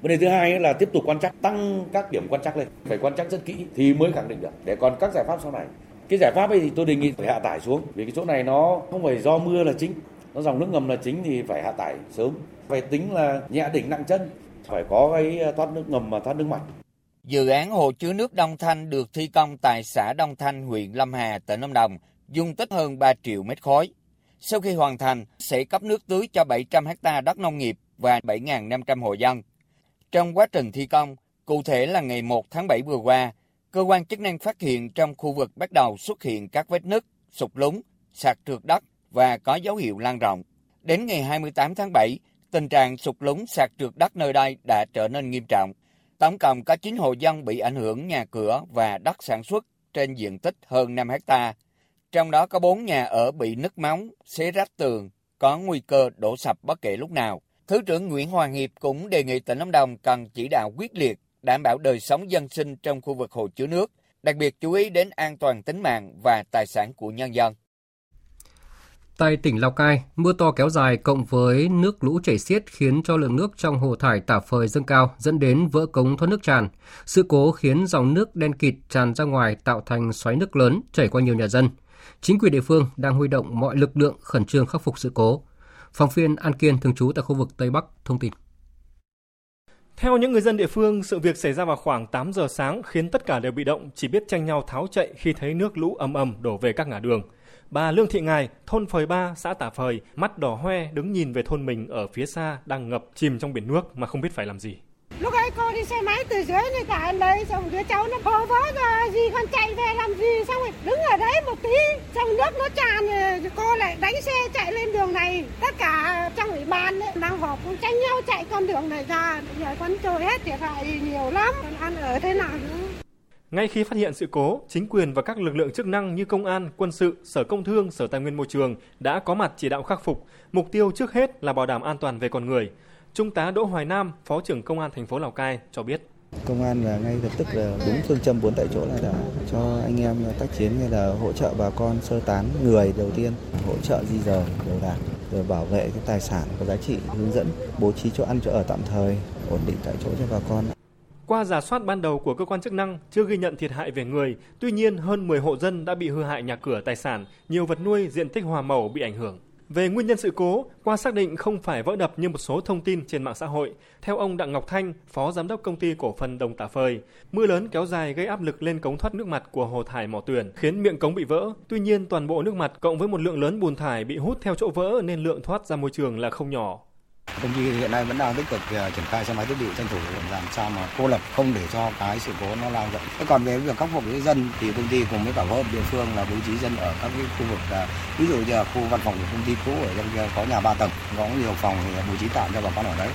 [SPEAKER 16] Vấn đề thứ hai là tiếp tục quan trắc, tăng các điểm quan trắc lên, phải quan trắc rất kỹ thì mới khẳng định được. Để còn các giải pháp sau này. Cái giải pháp ấy thì tôi đề nghị phải hạ tải xuống vì cái chỗ này nó không phải do mưa là chính, nó dòng nước ngầm là chính thì phải hạ tải sớm. Phải tính là nhẹ đỉnh nặng chân, phải có cái ờ, thoát nước ngầm và thoát nước mặt.
[SPEAKER 18] Dự án hồ chứa nước Đông Thanh được thi công tại xã Đông Thanh, huyện Lâm Hà, tỉnh Lâm Đồng, dung tích hơn 3 triệu mét khối. Sau khi hoàn thành, sẽ cấp nước tưới cho 700 ha đất nông nghiệp và 7.500 hộ dân. Trong quá trình thi công, cụ thể là ngày 1 tháng 7 vừa qua, cơ quan chức năng phát hiện trong khu vực bắt đầu xuất hiện các vết nứt, sụt lún, sạt trượt đất và có dấu hiệu lan rộng. Đến ngày 28 tháng 7, tình trạng sụt lún sạt trượt đất nơi đây đã trở nên nghiêm trọng. Tổng cộng có 9 hộ dân bị ảnh hưởng nhà cửa và đất sản xuất trên diện tích hơn 5 hecta. Trong đó có 4 nhà ở bị nứt móng, xé rách tường, có nguy cơ đổ sập bất kể lúc nào. Thứ trưởng Nguyễn Hoàng Hiệp cũng đề nghị tỉnh Lâm Đồng cần chỉ đạo quyết liệt đảm bảo đời sống dân sinh trong khu vực hồ chứa nước, đặc biệt chú ý đến an toàn tính mạng và tài sản của nhân dân.
[SPEAKER 1] Tại tỉnh Lào Cai, mưa to kéo dài cộng với nước lũ chảy xiết khiến cho lượng nước trong hồ thải tả phời dâng cao dẫn đến vỡ cống thoát nước tràn. Sự cố khiến dòng nước đen kịt tràn ra ngoài tạo thành xoáy nước lớn chảy qua nhiều nhà dân. Chính quyền địa phương đang huy động mọi lực lượng khẩn trương khắc phục sự cố. Phóng viên An Kiên thường trú tại khu vực Tây Bắc thông tin.
[SPEAKER 20] Theo những người dân địa phương, sự việc xảy ra vào khoảng 8 giờ sáng khiến tất cả đều bị động, chỉ biết tranh nhau tháo chạy khi thấy nước lũ ầm ầm đổ về các ngã đường. Bà Lương Thị Ngài, thôn Phời Ba, xã Tả Phời, mắt đỏ hoe đứng nhìn về thôn mình ở phía xa đang ngập chìm trong biển nước mà không biết phải làm gì.
[SPEAKER 21] Lúc ấy cô đi xe máy từ dưới này cả lấy xong đứa cháu nó bò vó ra gì con chạy về làm gì xong rồi đứng ở đấy một tí xong nước nó tràn ờ, rồi cô lại đánh xe chạy lên đường này tất cả trong ủy ban ấy, đang họp cũng tranh nhau chạy con đường này ra giờ con trôi hết thiệt hại nhiều lắm con ăn ở thế nào nữa
[SPEAKER 20] ngay khi phát hiện sự cố, chính quyền và các lực lượng chức năng như công an, quân sự, sở công thương, sở tài nguyên môi trường đã có mặt chỉ đạo khắc phục. Mục tiêu trước hết là bảo đảm an toàn về con người. Trung tá Đỗ Hoài Nam, Phó trưởng Công an thành phố Lào Cai cho biết.
[SPEAKER 22] Công an là ngay lập tức là đúng phương châm bốn tại chỗ là đã cho anh em tác chiến như là hỗ trợ bà con sơ tán người đầu tiên, hỗ trợ di rời đồ đạc, rồi bảo vệ cái tài sản có giá trị, hướng dẫn bố trí chỗ ăn chỗ ở tạm thời, ổn định tại chỗ cho bà con.
[SPEAKER 20] Qua giả soát ban đầu của cơ quan chức năng, chưa ghi nhận thiệt hại về người, tuy nhiên hơn 10 hộ dân đã bị hư hại nhà cửa tài sản, nhiều vật nuôi, diện tích hoa màu bị ảnh hưởng. Về nguyên nhân sự cố, qua xác định không phải vỡ đập như một số thông tin trên mạng xã hội. Theo ông Đặng Ngọc Thanh, Phó Giám đốc Công ty Cổ phần Đồng Tả Phơi, mưa lớn kéo dài gây áp lực lên cống thoát nước mặt của hồ thải Mỏ Tuyển, khiến miệng cống bị vỡ. Tuy nhiên, toàn bộ nước mặt cộng với một lượng lớn bùn thải bị hút theo chỗ vỡ nên lượng thoát ra môi trường là không nhỏ.
[SPEAKER 23] Công ty hiện nay vẫn đang tích cực à, triển khai xe máy thiết bị tranh thủ làm sao mà cô lập không để cho cái sự cố nó lan rộng. Thế còn về việc khắc phục với dân thì công ty cùng với cả hợp địa phương là bố trí dân ở các cái khu vực à, ví dụ như là khu văn phòng của công ty cũ ở trong kia có nhà ba tầng, có nhiều phòng thì bố trí tạm cho bà con ở đấy.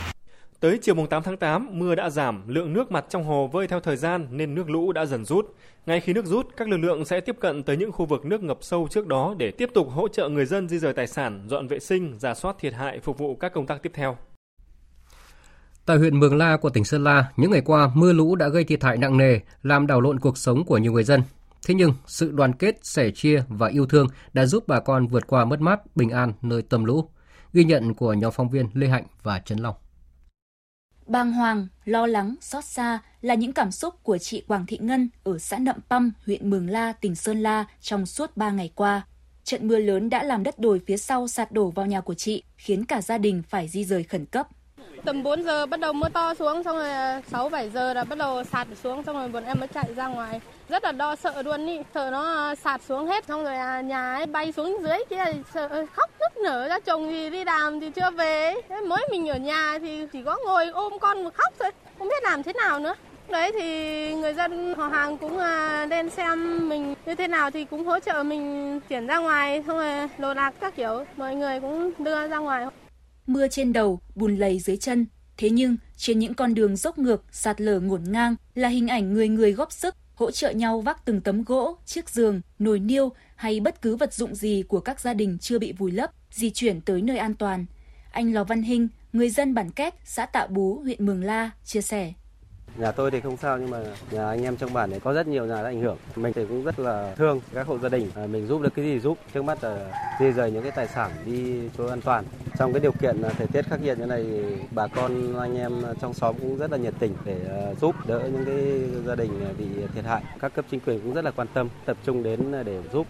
[SPEAKER 20] Tới chiều mùng 8 tháng 8, mưa đã giảm, lượng nước mặt trong hồ vơi theo thời gian nên nước lũ đã dần rút. Ngay khi nước rút, các lực lượng sẽ tiếp cận tới những khu vực nước ngập sâu trước đó để tiếp tục hỗ trợ người dân di rời tài sản, dọn vệ sinh, giả soát thiệt hại phục vụ các công tác tiếp theo.
[SPEAKER 1] Tại huyện Mường La của tỉnh Sơn La, những ngày qua mưa lũ đã gây thiệt hại nặng nề, làm đảo lộn cuộc sống của nhiều người dân. Thế nhưng, sự đoàn kết, sẻ chia và yêu thương đã giúp bà con vượt qua mất mát, bình an nơi tâm lũ. Ghi nhận của nhóm phóng viên Lê Hạnh và Trấn Long.
[SPEAKER 24] Bàng hoàng, lo lắng, xót xa là những cảm xúc của chị Quảng Thị Ngân ở xã Nậm Păm, huyện Mường La, tỉnh Sơn La trong suốt 3 ngày qua. Trận mưa lớn đã làm đất đồi phía sau sạt đổ vào nhà của chị, khiến cả gia đình phải di rời khẩn cấp.
[SPEAKER 25] Tầm 4 giờ bắt đầu mưa to xuống, xong rồi à, 6 7 giờ là bắt đầu sạt xuống, xong rồi bọn em mới chạy ra ngoài. Rất là đo sợ luôn ý, sợ nó à, sạt xuống hết, xong rồi à, nhà ấy bay xuống dưới kia sợ khóc nức nở ra. Chồng thì đi làm thì chưa về. Mới mình ở nhà thì chỉ có ngồi ôm con mà khóc thôi, không biết làm thế nào nữa. Đấy thì người dân họ hàng cũng à, lên xem mình như thế nào thì cũng hỗ trợ mình chuyển ra ngoài, xong rồi đồ đạc các kiểu, mọi người cũng đưa ra ngoài.
[SPEAKER 24] Mưa trên đầu, bùn lầy dưới chân. Thế nhưng, trên những con đường dốc ngược, sạt lở ngổn ngang là hình ảnh người người góp sức, hỗ trợ nhau vác từng tấm gỗ, chiếc giường, nồi niêu hay bất cứ vật dụng gì của các gia đình chưa bị vùi lấp, di chuyển tới nơi an toàn. Anh Lò Văn Hinh, người dân bản Két, xã Tạ Bú, huyện Mường La, chia sẻ.
[SPEAKER 26] Nhà tôi thì không sao nhưng mà nhà anh em trong bản này có rất nhiều nhà đã ảnh hưởng. Mình thì cũng rất là thương các hộ gia đình. À, mình giúp được cái gì giúp. Trước mắt là di rời những cái tài sản đi chỗ an toàn. Trong cái điều kiện thời tiết khắc nghiệt như này, bà con anh em trong xóm cũng rất là nhiệt tình để à, giúp đỡ những cái gia đình bị thiệt hại. Các cấp chính quyền cũng rất là quan tâm, tập trung đến để giúp.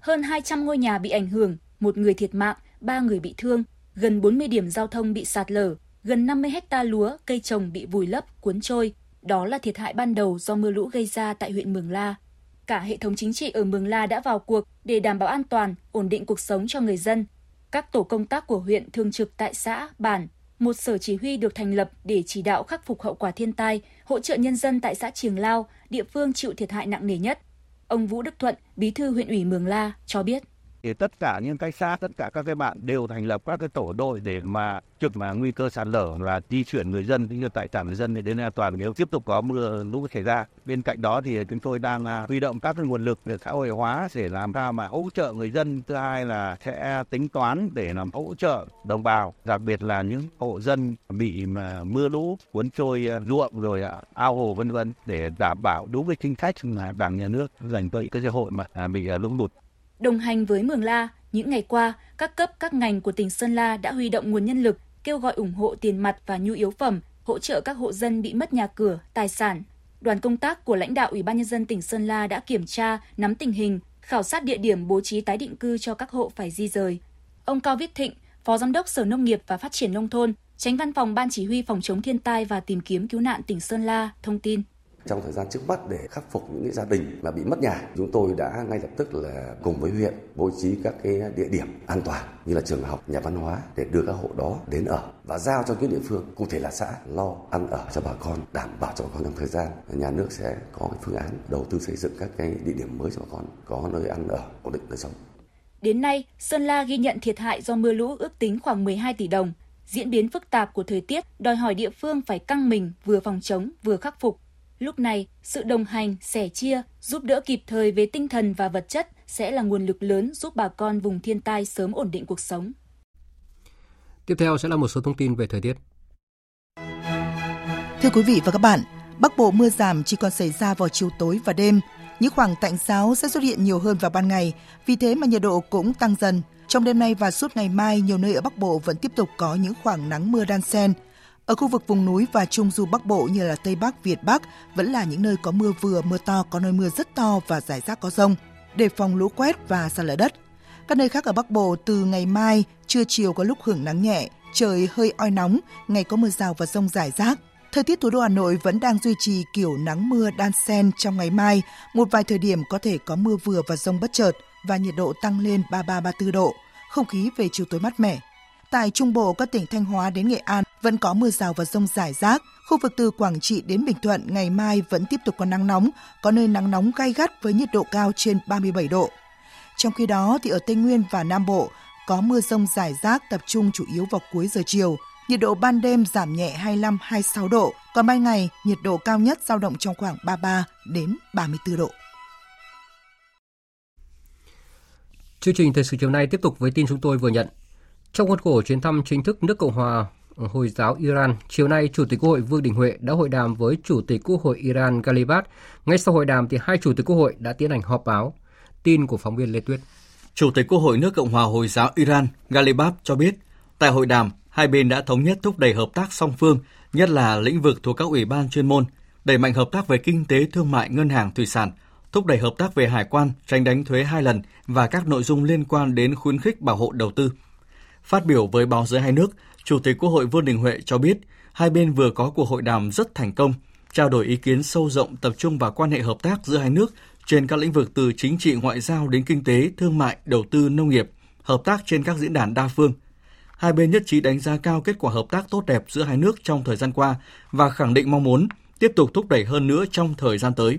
[SPEAKER 24] Hơn 200 ngôi nhà bị ảnh hưởng, một người thiệt mạng, ba người bị thương, gần 40 điểm giao thông bị sạt lở, gần 50 hecta lúa, cây trồng bị vùi lấp, cuốn trôi. Đó là thiệt hại ban đầu do mưa lũ gây ra tại huyện Mường La. Cả hệ thống chính trị ở Mường La đã vào cuộc để đảm bảo an toàn, ổn định cuộc sống cho người dân. Các tổ công tác của huyện thường trực tại xã, bản, một sở chỉ huy được thành lập để chỉ đạo khắc phục hậu quả thiên tai, hỗ trợ nhân dân tại xã Triềng Lao, địa phương chịu thiệt hại nặng nề nhất. Ông Vũ Đức Thuận, bí thư huyện ủy Mường La cho biết
[SPEAKER 17] thì tất cả những cái xã tất cả các cái bạn đều thành lập các cái tổ đội để mà trực mà nguy cơ sạt lở là di chuyển người dân cũng như tài sản người dân để đến an toàn. Nếu tiếp tục có mưa lũ xảy ra, bên cạnh đó thì chúng tôi đang à, huy động các cái nguồn lực để xã hội hóa để làm sao mà hỗ trợ người dân, thứ hai là sẽ tính toán để làm hỗ trợ đồng bào, đặc biệt là những hộ dân bị mà mưa lũ, cuốn trôi à, ruộng rồi à, ao hồ, vân vân để đảm bảo đúng với chính sách mà đảng, nhà nước dành cho những cái xã hội mà bị lũ lụt.
[SPEAKER 24] Đồng hành với Mường La, những ngày qua, các cấp các ngành của tỉnh Sơn La đã huy động nguồn nhân lực, kêu gọi ủng hộ tiền mặt và nhu yếu phẩm, hỗ trợ các hộ dân bị mất nhà cửa, tài sản. Đoàn công tác của lãnh đạo Ủy ban nhân dân tỉnh Sơn La đã kiểm tra, nắm tình hình, khảo sát địa điểm bố trí tái định cư cho các hộ phải di rời. Ông Cao Viết Thịnh, Phó Giám đốc Sở Nông nghiệp và Phát triển Nông thôn, tránh văn phòng Ban Chỉ huy Phòng chống thiên tai và tìm kiếm cứu nạn tỉnh Sơn La thông tin.
[SPEAKER 27] Trong thời gian trước mắt để khắc phục những gia đình mà bị mất nhà, chúng tôi đã ngay lập tức là cùng với huyện bố trí các cái địa điểm an toàn như là trường học, nhà văn hóa để đưa các hộ đó đến ở và giao cho những địa phương, cụ thể là xã lo ăn ở cho bà con, đảm bảo cho bà con trong thời gian nhà nước sẽ có cái phương án đầu tư xây dựng các cái địa điểm mới cho bà con có nơi ăn ở ổn định đời sống.
[SPEAKER 24] Đến nay, Sơn La ghi nhận thiệt hại do mưa lũ ước tính khoảng 12 tỷ đồng. Diễn biến phức tạp của thời tiết đòi hỏi địa phương phải căng mình vừa phòng chống vừa khắc phục Lúc này, sự đồng hành, sẻ chia, giúp đỡ kịp thời về tinh thần và vật chất sẽ là nguồn lực lớn giúp bà con vùng thiên tai sớm ổn định cuộc sống.
[SPEAKER 1] Tiếp theo sẽ là một số thông tin về thời tiết.
[SPEAKER 28] Thưa quý vị và các bạn, Bắc Bộ mưa giảm chỉ còn xảy ra vào chiều tối và đêm. Những khoảng tạnh giáo sẽ xuất hiện nhiều hơn vào ban ngày, vì thế mà nhiệt độ cũng tăng dần. Trong đêm nay và suốt ngày mai, nhiều nơi ở Bắc Bộ vẫn tiếp tục có những khoảng nắng mưa đan xen, ở khu vực vùng núi và trung du Bắc Bộ như là Tây Bắc, Việt Bắc vẫn là những nơi có mưa vừa, mưa to, có nơi mưa rất to và rải rác có rông, đề phòng lũ quét và sạt lở đất. Các nơi khác ở Bắc Bộ từ ngày mai, trưa chiều có lúc hưởng nắng nhẹ, trời hơi oi nóng, ngày có mưa rào và rông rải rác. Thời tiết thủ đô Hà Nội vẫn đang duy trì kiểu nắng mưa đan xen trong ngày mai, một vài thời điểm có thể có mưa vừa và rông bất chợt và nhiệt độ tăng lên 33-34 độ, không khí về chiều tối mát mẻ. Tại Trung Bộ, các tỉnh Thanh Hóa đến Nghệ An vẫn có mưa rào và rông rải rác. Khu vực từ Quảng Trị đến Bình Thuận ngày mai vẫn tiếp tục có nắng nóng, có nơi nắng nóng gai gắt với nhiệt độ cao trên 37 độ. Trong khi đó, thì ở Tây Nguyên và Nam Bộ có mưa rông rải rác tập trung chủ yếu vào cuối giờ chiều. Nhiệt độ ban đêm giảm nhẹ 25-26 độ, còn ban ngày nhiệt độ cao nhất dao động trong khoảng 33 đến 34 độ.
[SPEAKER 1] Chương trình thời sự chiều nay tiếp tục với tin chúng tôi vừa nhận. Trong khuôn khổ chuyến thăm chính thức nước Cộng hòa Hồi giáo Iran, chiều nay Chủ tịch Quốc hội Vương Đình Huệ đã hội đàm với Chủ tịch Quốc hội Iran Galibat. Ngay sau hội đàm thì hai Chủ tịch Quốc hội đã tiến hành họp báo. Tin của phóng viên Lê Tuyết.
[SPEAKER 2] Chủ tịch Quốc hội nước Cộng hòa Hồi giáo Iran Galibat cho biết, tại hội đàm, hai bên đã thống nhất thúc đẩy hợp tác song phương, nhất là lĩnh vực thuộc các ủy ban chuyên môn, đẩy mạnh hợp tác về kinh tế, thương mại, ngân hàng, thủy sản, thúc đẩy hợp tác về hải quan, tránh đánh thuế hai lần và các nội dung liên quan đến khuyến khích bảo hộ đầu tư – Phát biểu với báo giới hai nước, Chủ tịch Quốc hội Vương Đình Huệ cho biết hai bên vừa có cuộc hội đàm rất thành công, trao đổi ý kiến sâu rộng tập trung vào quan hệ hợp tác giữa hai nước trên các lĩnh vực từ chính trị ngoại giao đến kinh tế, thương mại, đầu tư, nông nghiệp, hợp tác trên các diễn đàn đa phương. Hai bên nhất trí đánh giá cao kết quả hợp tác tốt đẹp giữa hai nước trong thời gian qua và khẳng định mong muốn tiếp tục thúc đẩy hơn nữa trong thời gian tới.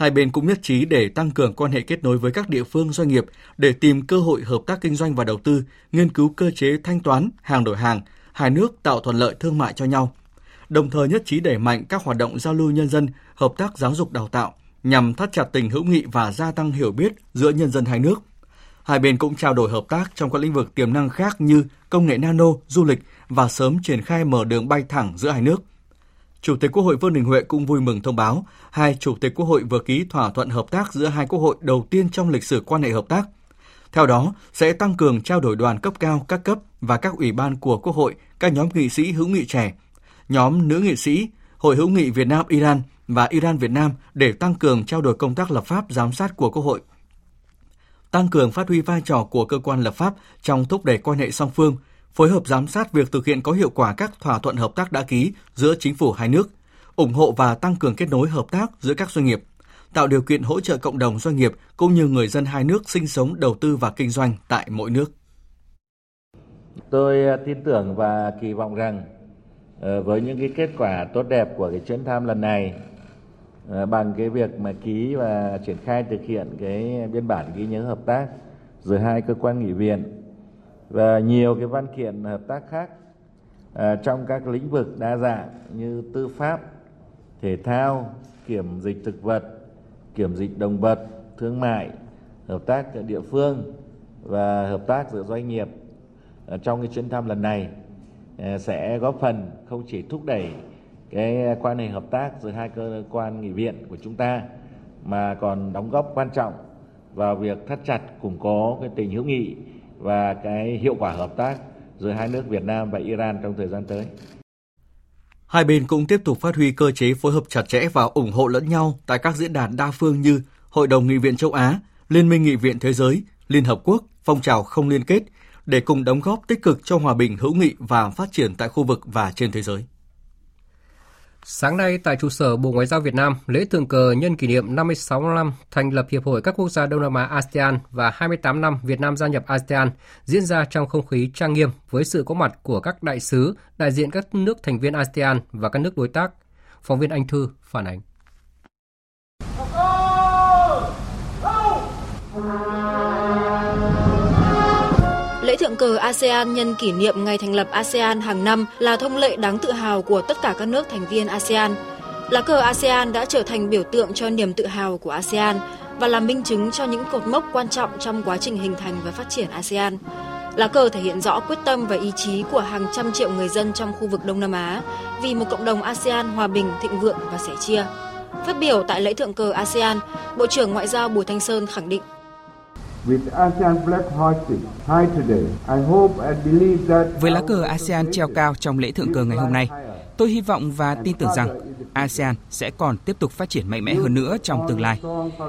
[SPEAKER 2] Hai bên cũng nhất trí để tăng cường quan hệ kết nối với các địa phương doanh nghiệp để tìm cơ hội hợp tác kinh doanh và đầu tư, nghiên cứu cơ chế thanh toán, hàng đổi hàng, hai nước tạo thuận lợi thương mại cho nhau. Đồng thời nhất trí đẩy mạnh các hoạt động giao lưu nhân dân, hợp tác giáo dục đào tạo nhằm thắt chặt tình hữu nghị và gia tăng hiểu biết giữa nhân dân hai nước. Hai bên cũng trao đổi hợp tác trong các lĩnh vực tiềm năng khác như công nghệ nano, du lịch và sớm triển khai mở đường bay thẳng giữa hai nước. Chủ tịch Quốc hội Vương Đình Huệ cũng vui mừng thông báo, hai chủ tịch Quốc hội vừa ký thỏa thuận hợp tác giữa hai quốc hội đầu tiên trong lịch sử quan hệ hợp tác. Theo đó, sẽ tăng cường trao đổi đoàn cấp cao các cấp và các ủy ban của Quốc hội, các nhóm nghị sĩ hữu nghị trẻ, nhóm nữ nghị sĩ, Hội hữu nghị Việt Nam Iran và Iran Việt Nam để tăng cường trao đổi công tác lập pháp giám sát của Quốc hội. Tăng cường phát huy vai trò của cơ quan lập pháp trong thúc đẩy quan hệ song phương, phối hợp giám sát việc thực hiện có hiệu quả các thỏa thuận hợp tác đã ký giữa chính phủ hai nước, ủng hộ và tăng cường kết nối hợp tác giữa các doanh nghiệp, tạo điều kiện hỗ trợ cộng đồng doanh nghiệp cũng như người dân hai nước sinh sống, đầu tư và kinh doanh tại mỗi nước.
[SPEAKER 27] Tôi tin tưởng và kỳ vọng rằng ờ, với những cái kết quả tốt đẹp của cái chuyến thăm lần này ờ, bằng cái việc mà ký và triển khai thực hiện cái biên bản ghi nhớ hợp tác giữa hai cơ quan nghị viện và nhiều cái văn kiện hợp tác khác à, trong các lĩnh vực đa dạng như tư pháp, thể thao, kiểm dịch thực vật, kiểm dịch động vật, thương mại, hợp tác địa phương và hợp tác giữa doanh nghiệp. Trong cái chuyến thăm lần này à, sẽ góp phần không chỉ thúc đẩy cái quan hệ hợp tác giữa hai cơ quan nghị viện của chúng ta mà còn đóng góp quan trọng vào việc thắt chặt củng cố cái tình hữu nghị và cái hiệu quả hợp tác giữa hai nước Việt Nam và Iran trong thời gian tới.
[SPEAKER 2] Hai bên cũng tiếp tục phát huy cơ chế phối hợp chặt chẽ và ủng hộ lẫn nhau tại các diễn đàn đa phương như Hội đồng Nghị viện châu Á, Liên minh Nghị viện Thế giới, Liên Hợp Quốc, phong trào không liên kết để cùng đóng góp tích cực cho hòa bình hữu nghị và phát triển tại khu vực và trên thế giới.
[SPEAKER 1] Sáng nay tại trụ sở Bộ Ngoại giao Việt Nam, lễ thượng cờ nhân kỷ niệm 56 năm thành lập Hiệp hội các quốc gia Đông Nam Á ASEAN và 28 năm Việt Nam gia nhập ASEAN diễn ra trong không khí trang nghiêm với sự có mặt của các đại sứ, đại diện các nước thành viên ASEAN và các nước đối tác. Phóng viên Anh Thư phản ánh.
[SPEAKER 29] Thượng cờ ASEAN nhân kỷ niệm ngày thành lập ASEAN hàng năm là thông lệ đáng tự hào của tất cả các nước thành viên ASEAN. Lá cờ ASEAN đã trở thành biểu tượng cho niềm tự hào của ASEAN và là minh chứng cho những cột mốc quan trọng trong quá trình hình thành và phát triển ASEAN. Lá cờ thể hiện rõ quyết tâm và ý chí của hàng trăm triệu người dân trong khu vực Đông Nam Á vì một cộng đồng ASEAN hòa bình, thịnh vượng và sẻ chia. Phát biểu tại lễ thượng cờ ASEAN, Bộ trưởng Ngoại giao Bùi Thanh Sơn khẳng định
[SPEAKER 30] với lá cờ ASEAN treo cao trong lễ thượng cờ ngày hôm nay, tôi hy vọng và tin tưởng rằng ASEAN sẽ còn tiếp tục phát triển mạnh mẽ hơn nữa trong tương lai.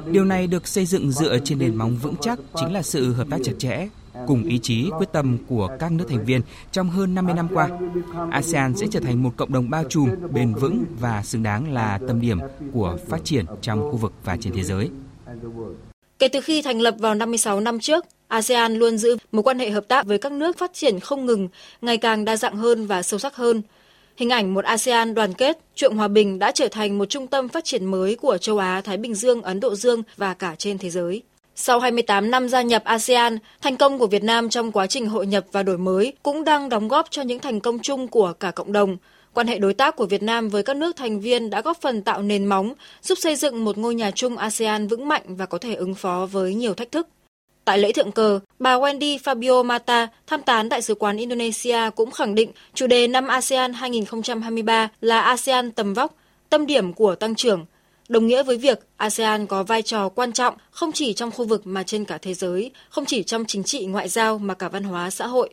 [SPEAKER 30] Điều này được xây dựng dựa trên nền móng vững chắc chính là sự hợp tác chặt chẽ, cùng ý chí quyết tâm của các nước thành viên trong hơn 50 năm qua. ASEAN sẽ trở thành một cộng đồng bao trùm, bền vững và xứng đáng là tâm điểm của phát triển trong khu vực và trên thế giới.
[SPEAKER 29] Kể từ khi thành lập vào 56 năm trước, ASEAN luôn giữ mối quan hệ hợp tác với các nước phát triển không ngừng, ngày càng đa dạng hơn và sâu sắc hơn. Hình ảnh một ASEAN đoàn kết, chuộng hòa bình đã trở thành một trung tâm phát triển mới của châu Á, Thái Bình Dương, Ấn Độ Dương và cả trên thế giới. Sau 28 năm gia nhập ASEAN, thành công của Việt Nam trong quá trình hội nhập và đổi mới cũng đang đóng góp cho những thành công chung của cả cộng đồng. Quan hệ đối tác của Việt Nam với các nước thành viên đã góp phần tạo nền móng, giúp xây dựng một ngôi nhà chung ASEAN vững mạnh và có thể ứng phó với nhiều thách thức. Tại lễ thượng cờ, bà Wendy Fabio Mata, tham tán Đại sứ quán Indonesia cũng khẳng định chủ đề năm ASEAN 2023 là ASEAN tầm vóc, tâm điểm của tăng trưởng, đồng nghĩa với việc ASEAN có vai trò quan trọng không chỉ trong khu vực mà trên cả thế giới, không chỉ trong chính trị ngoại giao mà cả văn hóa xã hội.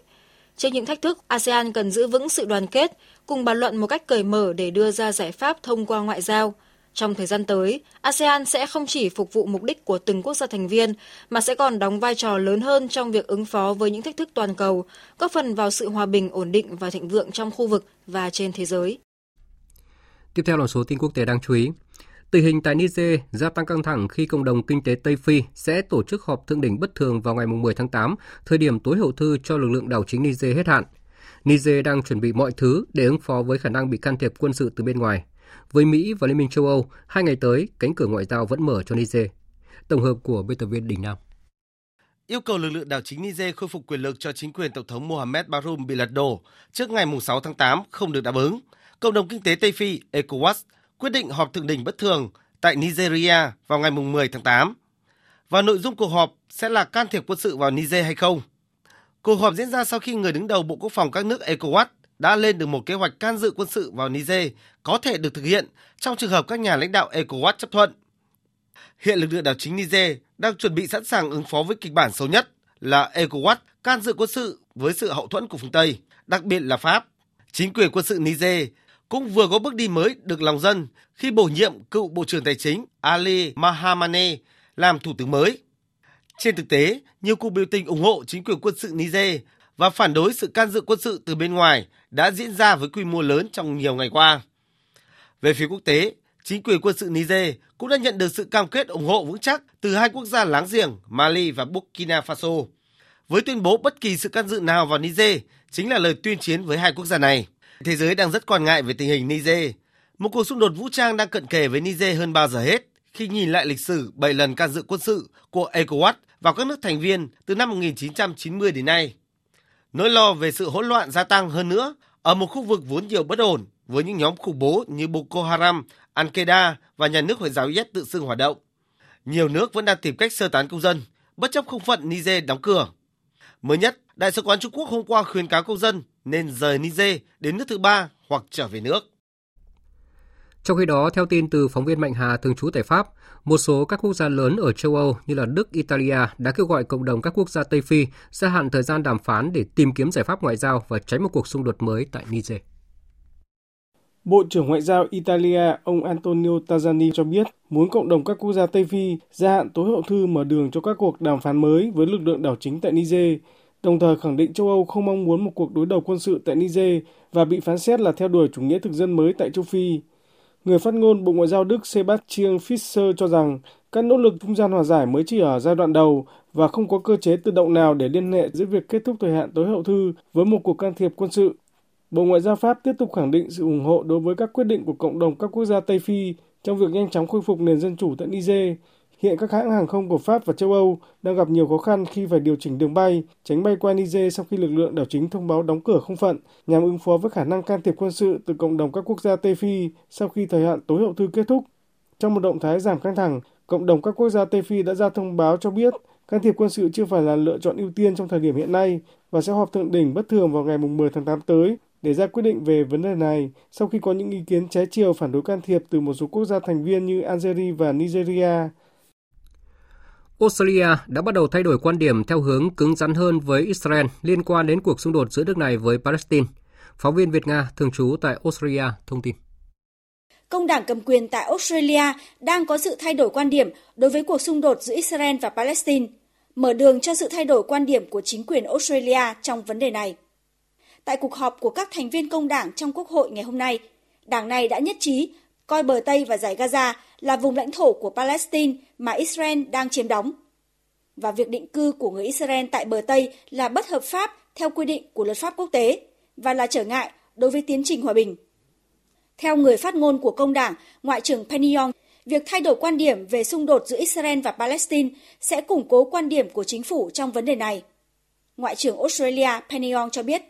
[SPEAKER 29] Trước những thách thức, ASEAN cần giữ vững sự đoàn kết, cùng bàn luận một cách cởi mở để đưa ra giải pháp thông qua ngoại giao. Trong thời gian tới, ASEAN sẽ không chỉ phục vụ mục đích của từng quốc gia thành viên, mà sẽ còn đóng vai trò lớn hơn trong việc ứng phó với những thách thức toàn cầu, góp phần vào sự hòa bình, ổn định và thịnh vượng trong khu vực và trên thế giới.
[SPEAKER 1] Tiếp theo là số tin quốc tế đáng chú ý. Tình hình tại Niger gia tăng căng thẳng khi cộng đồng kinh tế Tây Phi sẽ tổ chức họp thượng đỉnh bất thường vào ngày 10 tháng 8, thời điểm tối hậu thư cho lực lượng đảo chính Niger hết hạn. Niger đang chuẩn bị mọi thứ để ứng phó với khả năng bị can thiệp quân sự từ bên ngoài. Với Mỹ và Liên minh châu Âu, hai ngày tới, cánh cửa ngoại giao vẫn mở cho Niger. Tổng hợp của biên tập viên Đình Nam
[SPEAKER 31] yêu cầu lực lượng đảo chính Niger khôi phục quyền lực cho chính quyền Tổng thống Mohamed Bazoum bị lật đổ trước ngày 6 tháng 8 không được đáp ứng. Cộng đồng kinh tế Tây Phi ECOWAS quyết định họp thượng đỉnh bất thường tại Nigeria vào ngày 10 tháng 8. Và nội dung cuộc họp sẽ là can thiệp quân sự vào Niger hay không. Cuộc họp diễn ra sau khi người đứng đầu Bộ Quốc phòng các nước ECOWAS đã lên được một kế hoạch can dự quân sự vào Niger có thể được thực hiện trong trường hợp các nhà lãnh đạo ECOWAS chấp thuận. Hiện lực lượng đảo chính Niger đang chuẩn bị sẵn sàng ứng phó với kịch bản xấu nhất là ECOWAS
[SPEAKER 32] can dự quân sự với sự hậu thuẫn của phương Tây, đặc biệt là Pháp. Chính quyền quân sự Niger cũng vừa có bước đi mới được lòng dân khi bổ nhiệm cựu Bộ trưởng Tài chính Ali Mahamane làm thủ tướng mới. Trên thực tế, nhiều cuộc biểu tình ủng hộ chính quyền quân sự Niger và phản đối sự can dự quân sự từ bên ngoài đã diễn ra với quy mô lớn trong nhiều ngày qua. Về phía quốc tế, chính quyền quân sự Niger cũng đã nhận được sự cam kết ủng hộ vững chắc từ hai quốc gia láng giềng Mali và Burkina Faso. Với tuyên bố bất kỳ sự can dự nào vào Niger chính là lời tuyên chiến với hai quốc gia này. Thế giới đang rất quan ngại về tình hình Niger. Một cuộc xung đột vũ trang đang cận kề với Niger hơn bao giờ hết khi nhìn lại lịch sử 7 lần can dự quân sự của ECOWAS vào các nước thành viên từ năm 1990 đến nay. Nỗi lo về sự hỗn loạn gia tăng hơn nữa ở một khu vực vốn nhiều bất ổn với những nhóm khủng bố như Boko Haram, Al-Qaeda và nhà nước Hồi giáo IS tự xưng hoạt động. Nhiều nước vẫn đang tìm cách sơ tán công dân, bất chấp không phận Niger đóng cửa. Mới nhất, Đại sứ quán Trung Quốc hôm qua khuyến cáo công dân nên rời Niger đến nước thứ ba hoặc trở về nước.
[SPEAKER 1] Trong khi đó, theo tin từ phóng viên Mạnh Hà thường trú tại Pháp, một số các quốc gia lớn ở châu Âu như là Đức, Italia đã kêu gọi cộng đồng các quốc gia Tây Phi gia hạn thời gian đàm phán để tìm kiếm giải pháp ngoại giao và tránh một cuộc xung đột mới tại Niger.
[SPEAKER 33] Bộ trưởng Ngoại giao Italia ông Antonio Tajani cho biết muốn cộng đồng các quốc gia Tây Phi gia hạn tối hậu thư mở đường cho các cuộc đàm phán mới với lực lượng đảo chính tại Niger, đồng thời khẳng định châu Âu không mong muốn một cuộc đối đầu quân sự tại Niger và bị phán xét là theo đuổi chủ nghĩa thực dân mới tại châu Phi. Người phát ngôn Bộ Ngoại giao Đức Sebastian Fischer cho rằng các nỗ lực trung gian hòa giải mới chỉ ở giai đoạn đầu và không có cơ chế tự động nào để liên hệ giữa việc kết thúc thời hạn tối hậu thư với một cuộc can thiệp quân sự. Bộ Ngoại giao Pháp tiếp tục khẳng định sự ủng hộ đối với các quyết định của cộng đồng các quốc gia Tây Phi trong việc nhanh chóng khôi phục nền dân chủ tại Niger. Hiện các hãng hàng không của Pháp và châu Âu đang gặp nhiều khó khăn khi phải điều chỉnh đường bay, tránh bay qua Niger sau khi lực lượng đảo chính thông báo đóng cửa không phận nhằm ứng phó với khả năng can thiệp quân sự từ cộng đồng các quốc gia Tây Phi sau khi thời hạn tối hậu thư kết thúc. Trong một động thái giảm căng thẳng, cộng đồng các quốc gia Tây Phi đã ra thông báo cho biết can thiệp quân sự chưa phải là lựa chọn ưu tiên trong thời điểm hiện nay và sẽ họp thượng đỉnh bất thường vào ngày 10 tháng 8 tới để ra quyết định về vấn đề này sau khi có những ý kiến trái chiều phản đối can thiệp từ một số quốc gia thành viên như Algeria và Nigeria.
[SPEAKER 1] Australia đã bắt đầu thay đổi quan điểm theo hướng cứng rắn hơn với Israel liên quan đến cuộc xung đột giữa nước này với Palestine. Phóng viên Việt Nga thường trú tại Australia thông tin.
[SPEAKER 34] Công đảng cầm quyền tại Australia đang có sự thay đổi quan điểm đối với cuộc xung đột giữa Israel và Palestine, mở đường cho sự thay đổi quan điểm của chính quyền Australia trong vấn đề này. Tại cuộc họp của các thành viên công đảng trong Quốc hội ngày hôm nay, đảng này đã nhất trí coi bờ Tây và giải Gaza là vùng lãnh thổ của Palestine mà Israel đang chiếm đóng. Và việc định cư của người Israel tại bờ Tây là bất hợp pháp theo quy định của luật pháp quốc tế và là trở ngại đối với tiến trình hòa bình. Theo người phát ngôn của công đảng, Ngoại trưởng Penny Yong, việc thay đổi quan điểm về xung đột giữa Israel và Palestine sẽ củng cố quan điểm của chính phủ trong vấn đề này. Ngoại trưởng Australia Penny Yong cho biết,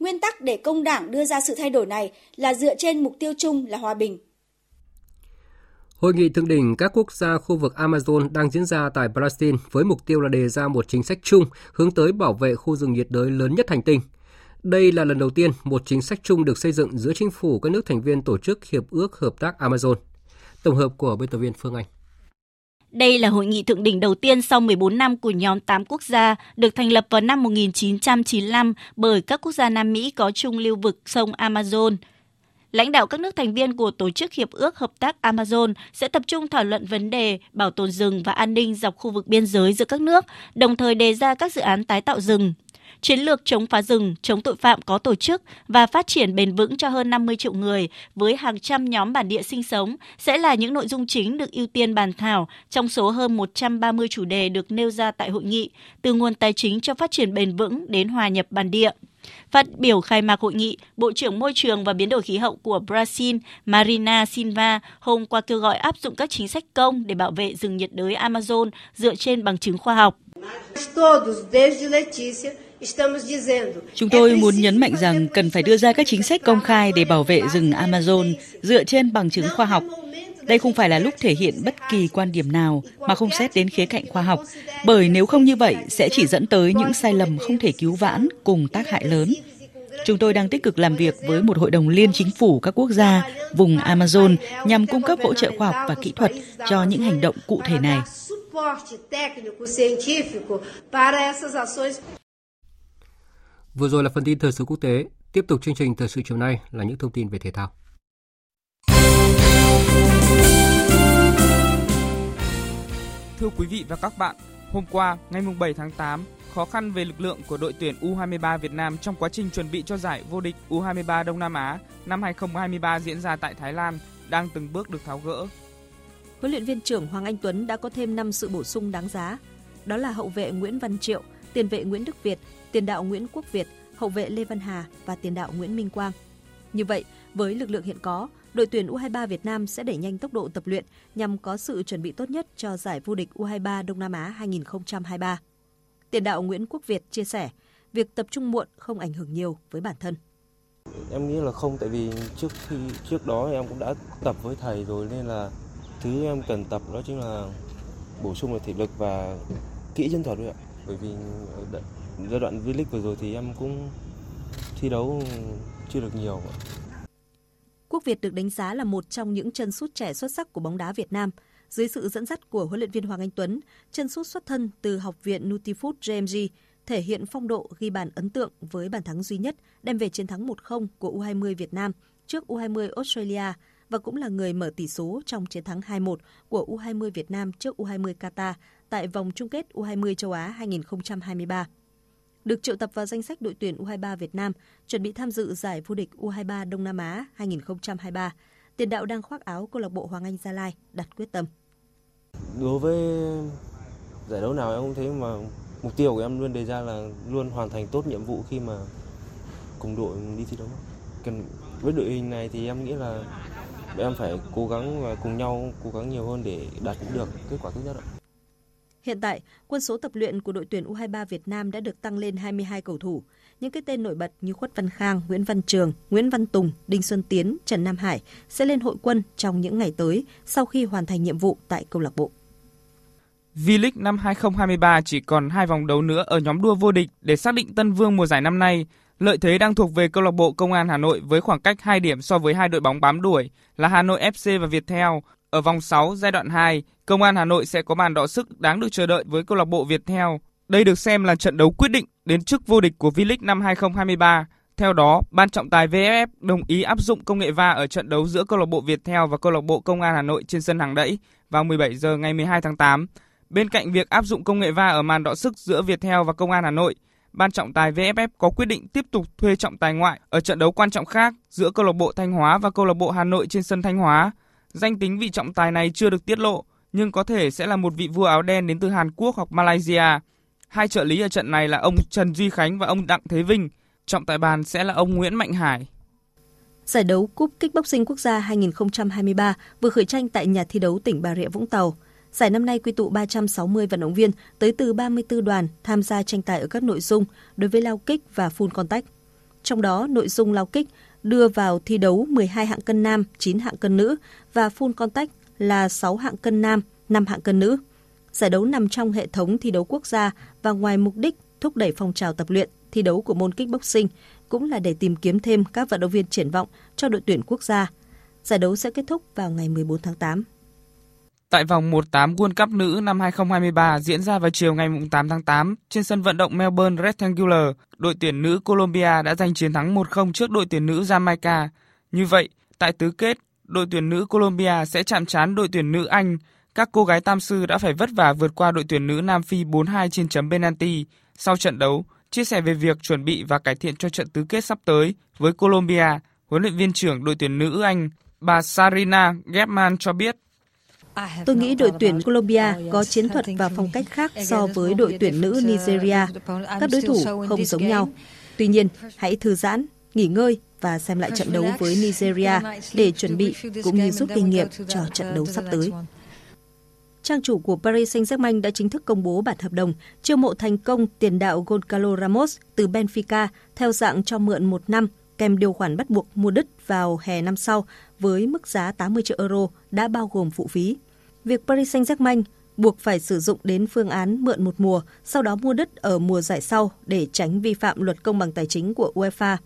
[SPEAKER 34] nguyên tắc để công đảng đưa ra sự thay đổi này là dựa trên mục tiêu chung là hòa bình.
[SPEAKER 1] Hội nghị thượng đỉnh các quốc gia khu vực Amazon đang diễn ra tại Brazil với mục tiêu là đề ra một chính sách chung hướng tới bảo vệ khu rừng nhiệt đới lớn nhất hành tinh. Đây là lần đầu tiên một chính sách chung được xây dựng giữa chính phủ các nước thành viên tổ chức Hiệp ước Hợp tác Amazon. Tổng hợp của biên tập viên Phương Anh.
[SPEAKER 35] Đây là hội nghị thượng đỉnh đầu tiên sau 14 năm của nhóm 8 quốc gia, được thành lập vào năm 1995 bởi các quốc gia Nam Mỹ có chung lưu vực sông Amazon – lãnh đạo các nước thành viên của Tổ chức Hiệp ước Hợp tác Amazon sẽ tập trung thảo luận vấn đề bảo tồn rừng và an ninh dọc khu vực biên giới giữa các nước, đồng thời đề ra các dự án tái tạo rừng. Chiến lược chống phá rừng, chống tội phạm có tổ chức và phát triển bền vững cho hơn 50 triệu người với hàng trăm nhóm bản địa sinh sống sẽ là những nội dung chính được ưu tiên bàn thảo trong số hơn 130 chủ đề được nêu ra tại hội nghị, từ nguồn tài chính cho phát triển bền vững đến hòa nhập bản địa. Phát biểu khai mạc hội nghị, Bộ trưởng Môi trường và Biến đổi khí hậu của Brazil Marina Silva hôm qua kêu gọi áp dụng các chính sách công để bảo vệ rừng nhiệt đới Amazon dựa trên bằng chứng khoa học.
[SPEAKER 36] Chúng tôi muốn nhấn mạnh rằng cần phải đưa ra các chính sách công khai để bảo vệ rừng Amazon dựa trên bằng chứng khoa học. Đây không phải là lúc thể hiện bất kỳ quan điểm nào mà không xét đến khía cạnh khoa học, bởi nếu không như vậy sẽ chỉ dẫn tới những sai lầm không thể cứu vãn cùng tác hại lớn. Chúng tôi đang tích cực làm việc với một hội đồng liên chính phủ các quốc gia vùng Amazon nhằm cung cấp hỗ trợ khoa học và kỹ thuật cho những hành động cụ thể này.
[SPEAKER 1] Vừa rồi là phần tin thời sự quốc tế, tiếp tục chương trình thời sự chiều nay là những thông tin về thể thao.
[SPEAKER 37] Thưa quý vị và các bạn, hôm qua, ngày 7 tháng 8, khó khăn về lực lượng của đội tuyển U23 Việt Nam trong quá trình chuẩn bị cho giải vô địch U23 Đông Nam Á năm 2023 diễn ra tại Thái Lan đang từng bước được tháo gỡ.
[SPEAKER 38] Huấn luyện viên trưởng Hoàng Anh Tuấn đã có thêm 5 sự bổ sung đáng giá. Đó là hậu vệ Nguyễn Văn Triệu, tiền vệ Nguyễn Đức Việt, tiền đạo Nguyễn Quốc Việt, hậu vệ Lê Văn Hà và tiền đạo Nguyễn Minh Quang. Như vậy, với lực lượng hiện có, đội tuyển U23 Việt Nam sẽ đẩy nhanh tốc độ tập luyện nhằm có sự chuẩn bị tốt nhất cho giải vô địch U23 Đông Nam Á 2023. Tiền đạo Nguyễn Quốc Việt chia sẻ, việc tập trung muộn không ảnh hưởng nhiều với bản thân.
[SPEAKER 39] Em nghĩ là không tại vì trước khi trước đó em cũng đã tập với thầy rồi nên là thứ em cần tập đó chính là bổ sung về thể lực và kỹ chiến thuật thôi ạ. Bởi vì giai đoạn V-League vừa rồi thì em cũng thi đấu chưa được nhiều.
[SPEAKER 38] Quốc Việt được đánh giá là một trong những chân sút trẻ xuất sắc của bóng đá Việt Nam. Dưới sự dẫn dắt của huấn luyện viên Hoàng Anh Tuấn, chân sút xuất thân từ Học viện Nutifood JMG thể hiện phong độ ghi bàn ấn tượng với bàn thắng duy nhất đem về chiến thắng 1-0 của U20 Việt Nam trước U20 Australia và cũng là người mở tỷ số trong chiến thắng 2-1 của U20 Việt Nam trước U20 Qatar tại vòng chung kết U20 châu Á 2023 được triệu tập vào danh sách đội tuyển U23 Việt Nam, chuẩn bị tham dự giải vô địch U23 Đông Nam Á 2023. Tiền đạo đang khoác áo câu lạc bộ Hoàng Anh Gia Lai, đặt quyết tâm.
[SPEAKER 39] Đối với giải đấu nào em cũng thấy mà mục tiêu của em luôn đề ra là luôn hoàn thành tốt nhiệm vụ khi mà cùng đội đi thi đấu. Cần với đội hình này thì em nghĩ là em phải cố gắng và cùng nhau cố gắng nhiều hơn để đạt được kết quả tốt nhất ạ.
[SPEAKER 38] Hiện tại, quân số tập luyện của đội tuyển U23 Việt Nam đã được tăng lên 22 cầu thủ. Những cái tên nổi bật như Khuất Văn Khang, Nguyễn Văn Trường, Nguyễn Văn Tùng, Đinh Xuân Tiến, Trần Nam Hải sẽ lên hội quân trong những ngày tới sau khi hoàn thành nhiệm vụ tại câu lạc bộ.
[SPEAKER 37] V-League năm 2023 chỉ còn hai vòng đấu nữa ở nhóm đua vô địch để xác định tân vương mùa giải năm nay. Lợi thế đang thuộc về câu lạc bộ Công an Hà Nội với khoảng cách 2 điểm so với hai đội bóng bám đuổi là Hà Nội FC và Viettel. Ở vòng 6 giai đoạn 2, Công an Hà Nội sẽ có màn đọ sức đáng được chờ đợi với câu lạc bộ Viettel. Đây được xem là trận đấu quyết định đến chức vô địch của V-League năm 2023. Theo đó, ban trọng tài VFF đồng ý áp dụng công nghệ va ở trận đấu giữa câu lạc bộ Viettel và câu lạc bộ Công an Hà Nội trên sân hàng đẫy vào 17 giờ ngày 12 tháng 8. Bên cạnh việc áp dụng công nghệ va ở màn đọ sức giữa Viettel và Công an Hà Nội, ban trọng tài VFF có quyết định tiếp tục thuê trọng tài ngoại ở trận đấu quan trọng khác giữa câu lạc bộ Thanh Hóa và câu lạc bộ Hà Nội trên sân Thanh Hóa. Danh tính vị trọng tài này chưa được tiết lộ, nhưng có thể sẽ là một vị vua áo đen đến từ Hàn Quốc hoặc Malaysia. Hai trợ lý ở trận này là ông Trần Duy Khánh và ông Đặng Thế Vinh. Trọng tài bàn sẽ là ông Nguyễn Mạnh Hải.
[SPEAKER 38] Giải đấu Cúp Kickboxing Quốc gia 2023 vừa khởi tranh tại nhà thi đấu tỉnh Bà Rịa Vũng Tàu. Giải năm nay quy tụ 360 vận động viên tới từ 34 đoàn tham gia tranh tài ở các nội dung đối với lao kích và full contact. Trong đó, nội dung lao kích đưa vào thi đấu 12 hạng cân nam, 9 hạng cân nữ và full contact là 6 hạng cân nam, 5 hạng cân nữ. Giải đấu nằm trong hệ thống thi đấu quốc gia và ngoài mục đích thúc đẩy phong trào tập luyện, thi đấu của môn kickboxing cũng là để tìm kiếm thêm các vận động viên triển vọng cho đội tuyển quốc gia. Giải đấu sẽ kết thúc vào ngày 14 tháng 8.
[SPEAKER 37] Tại vòng 1-8 World Cup nữ năm 2023 diễn ra vào chiều ngày 8 tháng 8 trên sân vận động Melbourne Rectangular, đội tuyển nữ Colombia đã giành chiến thắng 1-0 trước đội tuyển nữ Jamaica. Như vậy, tại tứ kết, đội tuyển nữ Colombia sẽ chạm trán đội tuyển nữ Anh. Các cô gái tam sư đã phải vất vả vượt qua đội tuyển nữ Nam Phi 4-2 trên chấm penalty. Sau trận đấu, chia sẻ về việc chuẩn bị và cải thiện cho trận tứ kết sắp tới với Colombia, huấn luyện viên trưởng đội tuyển nữ Anh, bà Sarina Gebman cho biết
[SPEAKER 38] Tôi nghĩ đội tuyển Colombia có chiến thuật và phong cách khác so với đội tuyển nữ Nigeria. Các đối thủ không giống nhau. Tuy nhiên, hãy thư giãn, nghỉ ngơi và xem lại trận đấu với Nigeria để chuẩn bị cũng như rút kinh nghiệm cho trận đấu sắp tới. Trang chủ của Paris Saint-Germain đã chính thức công bố bản hợp đồng chiêu mộ thành công tiền đạo Goncalo Ramos từ Benfica theo dạng cho mượn một năm kèm điều khoản bắt buộc mua đứt vào hè năm sau với mức giá 80 triệu euro đã bao gồm phụ phí. Việc Paris Saint-Germain buộc phải sử dụng đến phương án mượn một mùa, sau đó mua đất ở mùa giải sau để tránh vi phạm luật công bằng tài chính của UEFA.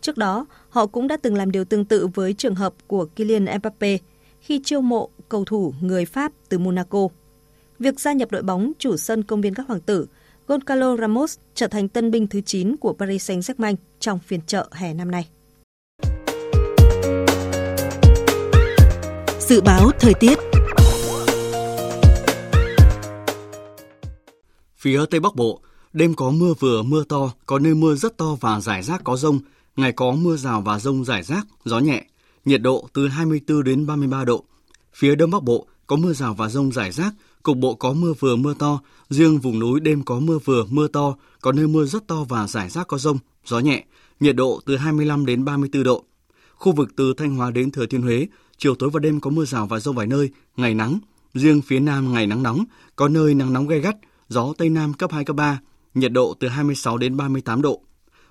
[SPEAKER 38] Trước đó, họ cũng đã từng làm điều tương tự với trường hợp của Kylian Mbappe khi chiêu mộ cầu thủ người Pháp từ Monaco. Việc gia nhập đội bóng chủ sân công viên các hoàng tử Goncalo Ramos trở thành tân binh thứ 9 của Paris Saint-Germain trong phiên chợ hè năm nay.
[SPEAKER 28] Dự báo thời tiết.
[SPEAKER 2] Phía Tây Bắc Bộ, đêm có mưa vừa mưa to, có nơi mưa rất to và rải rác có rông, ngày có mưa rào và rông rải rác, gió nhẹ, nhiệt độ từ 24 đến 33 độ. Phía Đông Bắc Bộ có mưa rào và rông rải rác, cục bộ có mưa vừa mưa to, riêng vùng núi đêm có mưa vừa mưa to, có nơi mưa rất to và rải rác có rông, gió nhẹ, nhiệt độ từ 25 đến 34 độ. Khu vực từ Thanh Hóa đến Thừa Thiên Huế, chiều tối và đêm có mưa rào và rông vài nơi, ngày nắng, riêng phía Nam ngày nắng nóng, có nơi nắng nóng gay gắt, gió Tây Nam cấp 2, cấp 3, nhiệt độ từ 26 đến 38 độ.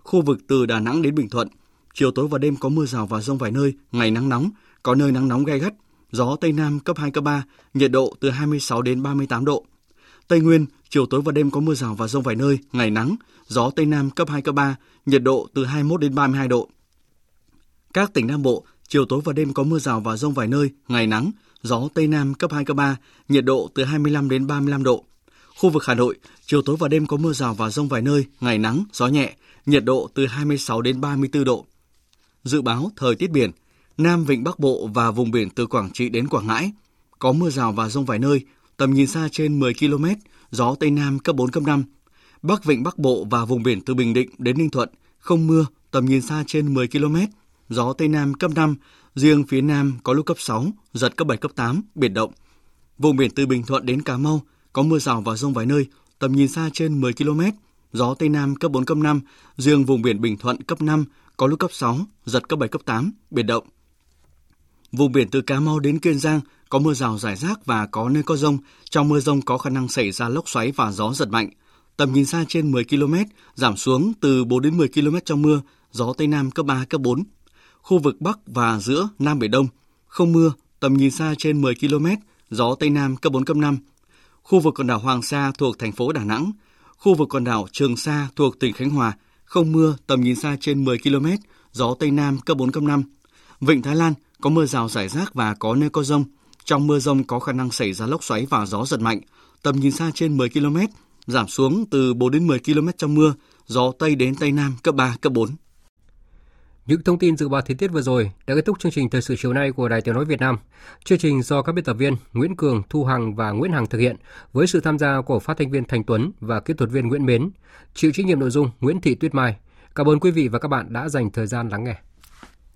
[SPEAKER 2] Khu vực từ Đà Nẵng đến Bình Thuận, chiều tối và đêm có mưa rào và rông vài nơi, ngày nắng nóng, có nơi nắng nóng gay gắt, gió Tây Nam cấp 2, cấp 3, nhiệt độ từ 26 đến 38 độ. Tây Nguyên, chiều tối và đêm có mưa rào và rông vài nơi, ngày nắng, gió Tây Nam cấp 2, cấp 3, nhiệt độ từ 21 đến 32 độ. Các tỉnh Nam Bộ, chiều tối và đêm có mưa rào và rông vài nơi, ngày nắng, gió Tây Nam cấp 2, cấp 3, nhiệt độ từ 25 đến 35 độ. Khu vực Hà Nội, chiều tối và đêm có mưa rào và rông vài nơi, ngày nắng, gió nhẹ, nhiệt độ từ 26 đến 34 độ. Dự báo thời tiết biển, Nam Vịnh Bắc Bộ và vùng biển từ Quảng Trị đến Quảng Ngãi, có mưa rào và rông vài nơi, tầm nhìn xa trên 10 km, gió Tây Nam cấp 4, cấp 5. Bắc Vịnh Bắc Bộ và vùng biển từ Bình Định đến Ninh Thuận, không mưa, tầm nhìn xa trên 10 km, gió Tây Nam cấp 5, riêng phía Nam có lúc cấp 6, giật cấp 7, cấp 8, biển động. Vùng biển từ Bình Thuận đến Cà Mau, có mưa rào và rông vài nơi, tầm nhìn xa trên 10 km, gió Tây Nam cấp 4, cấp 5, riêng vùng biển Bình Thuận cấp 5, có lúc cấp 6, giật cấp 7, cấp 8, biển động. Vùng biển từ Cà Mau đến Kiên Giang có mưa rào rải rác và có nơi có rông. Trong mưa rông có khả năng xảy ra lốc xoáy và gió giật mạnh. Tầm nhìn xa trên 10 km, giảm xuống từ 4 đến 10 km trong mưa, gió Tây Nam cấp 3, cấp 4. Khu vực Bắc và giữa Nam Biển Đông, không mưa, tầm nhìn xa trên 10 km, gió Tây Nam cấp 4, cấp 5. Khu vực quần đảo Hoàng Sa thuộc thành phố Đà Nẵng, khu vực quần đảo Trường Sa thuộc tỉnh Khánh Hòa, không mưa, tầm nhìn xa trên 10 km, gió Tây Nam cấp 4, cấp 5. Vịnh Thái Lan có mưa rào rải rác và có nơi có rông. Trong mưa rông có khả năng xảy ra lốc xoáy và gió giật mạnh, tầm nhìn xa trên 10 km, giảm xuống từ 4 đến 10 km trong mưa, gió Tây đến Tây Nam cấp 3, cấp 4.
[SPEAKER 1] Những thông tin dự báo thời tiết vừa rồi đã kết thúc chương trình thời sự chiều nay của Đài Tiếng nói Việt Nam. Chương trình do các biên tập viên Nguyễn Cường, Thu Hằng và Nguyễn Hằng thực hiện với sự tham gia của phát thanh viên Thành Tuấn và kỹ thuật viên Nguyễn Mến, chịu trách nhiệm nội dung Nguyễn Thị Tuyết Mai. Cảm ơn quý vị và các bạn đã dành thời gian lắng nghe.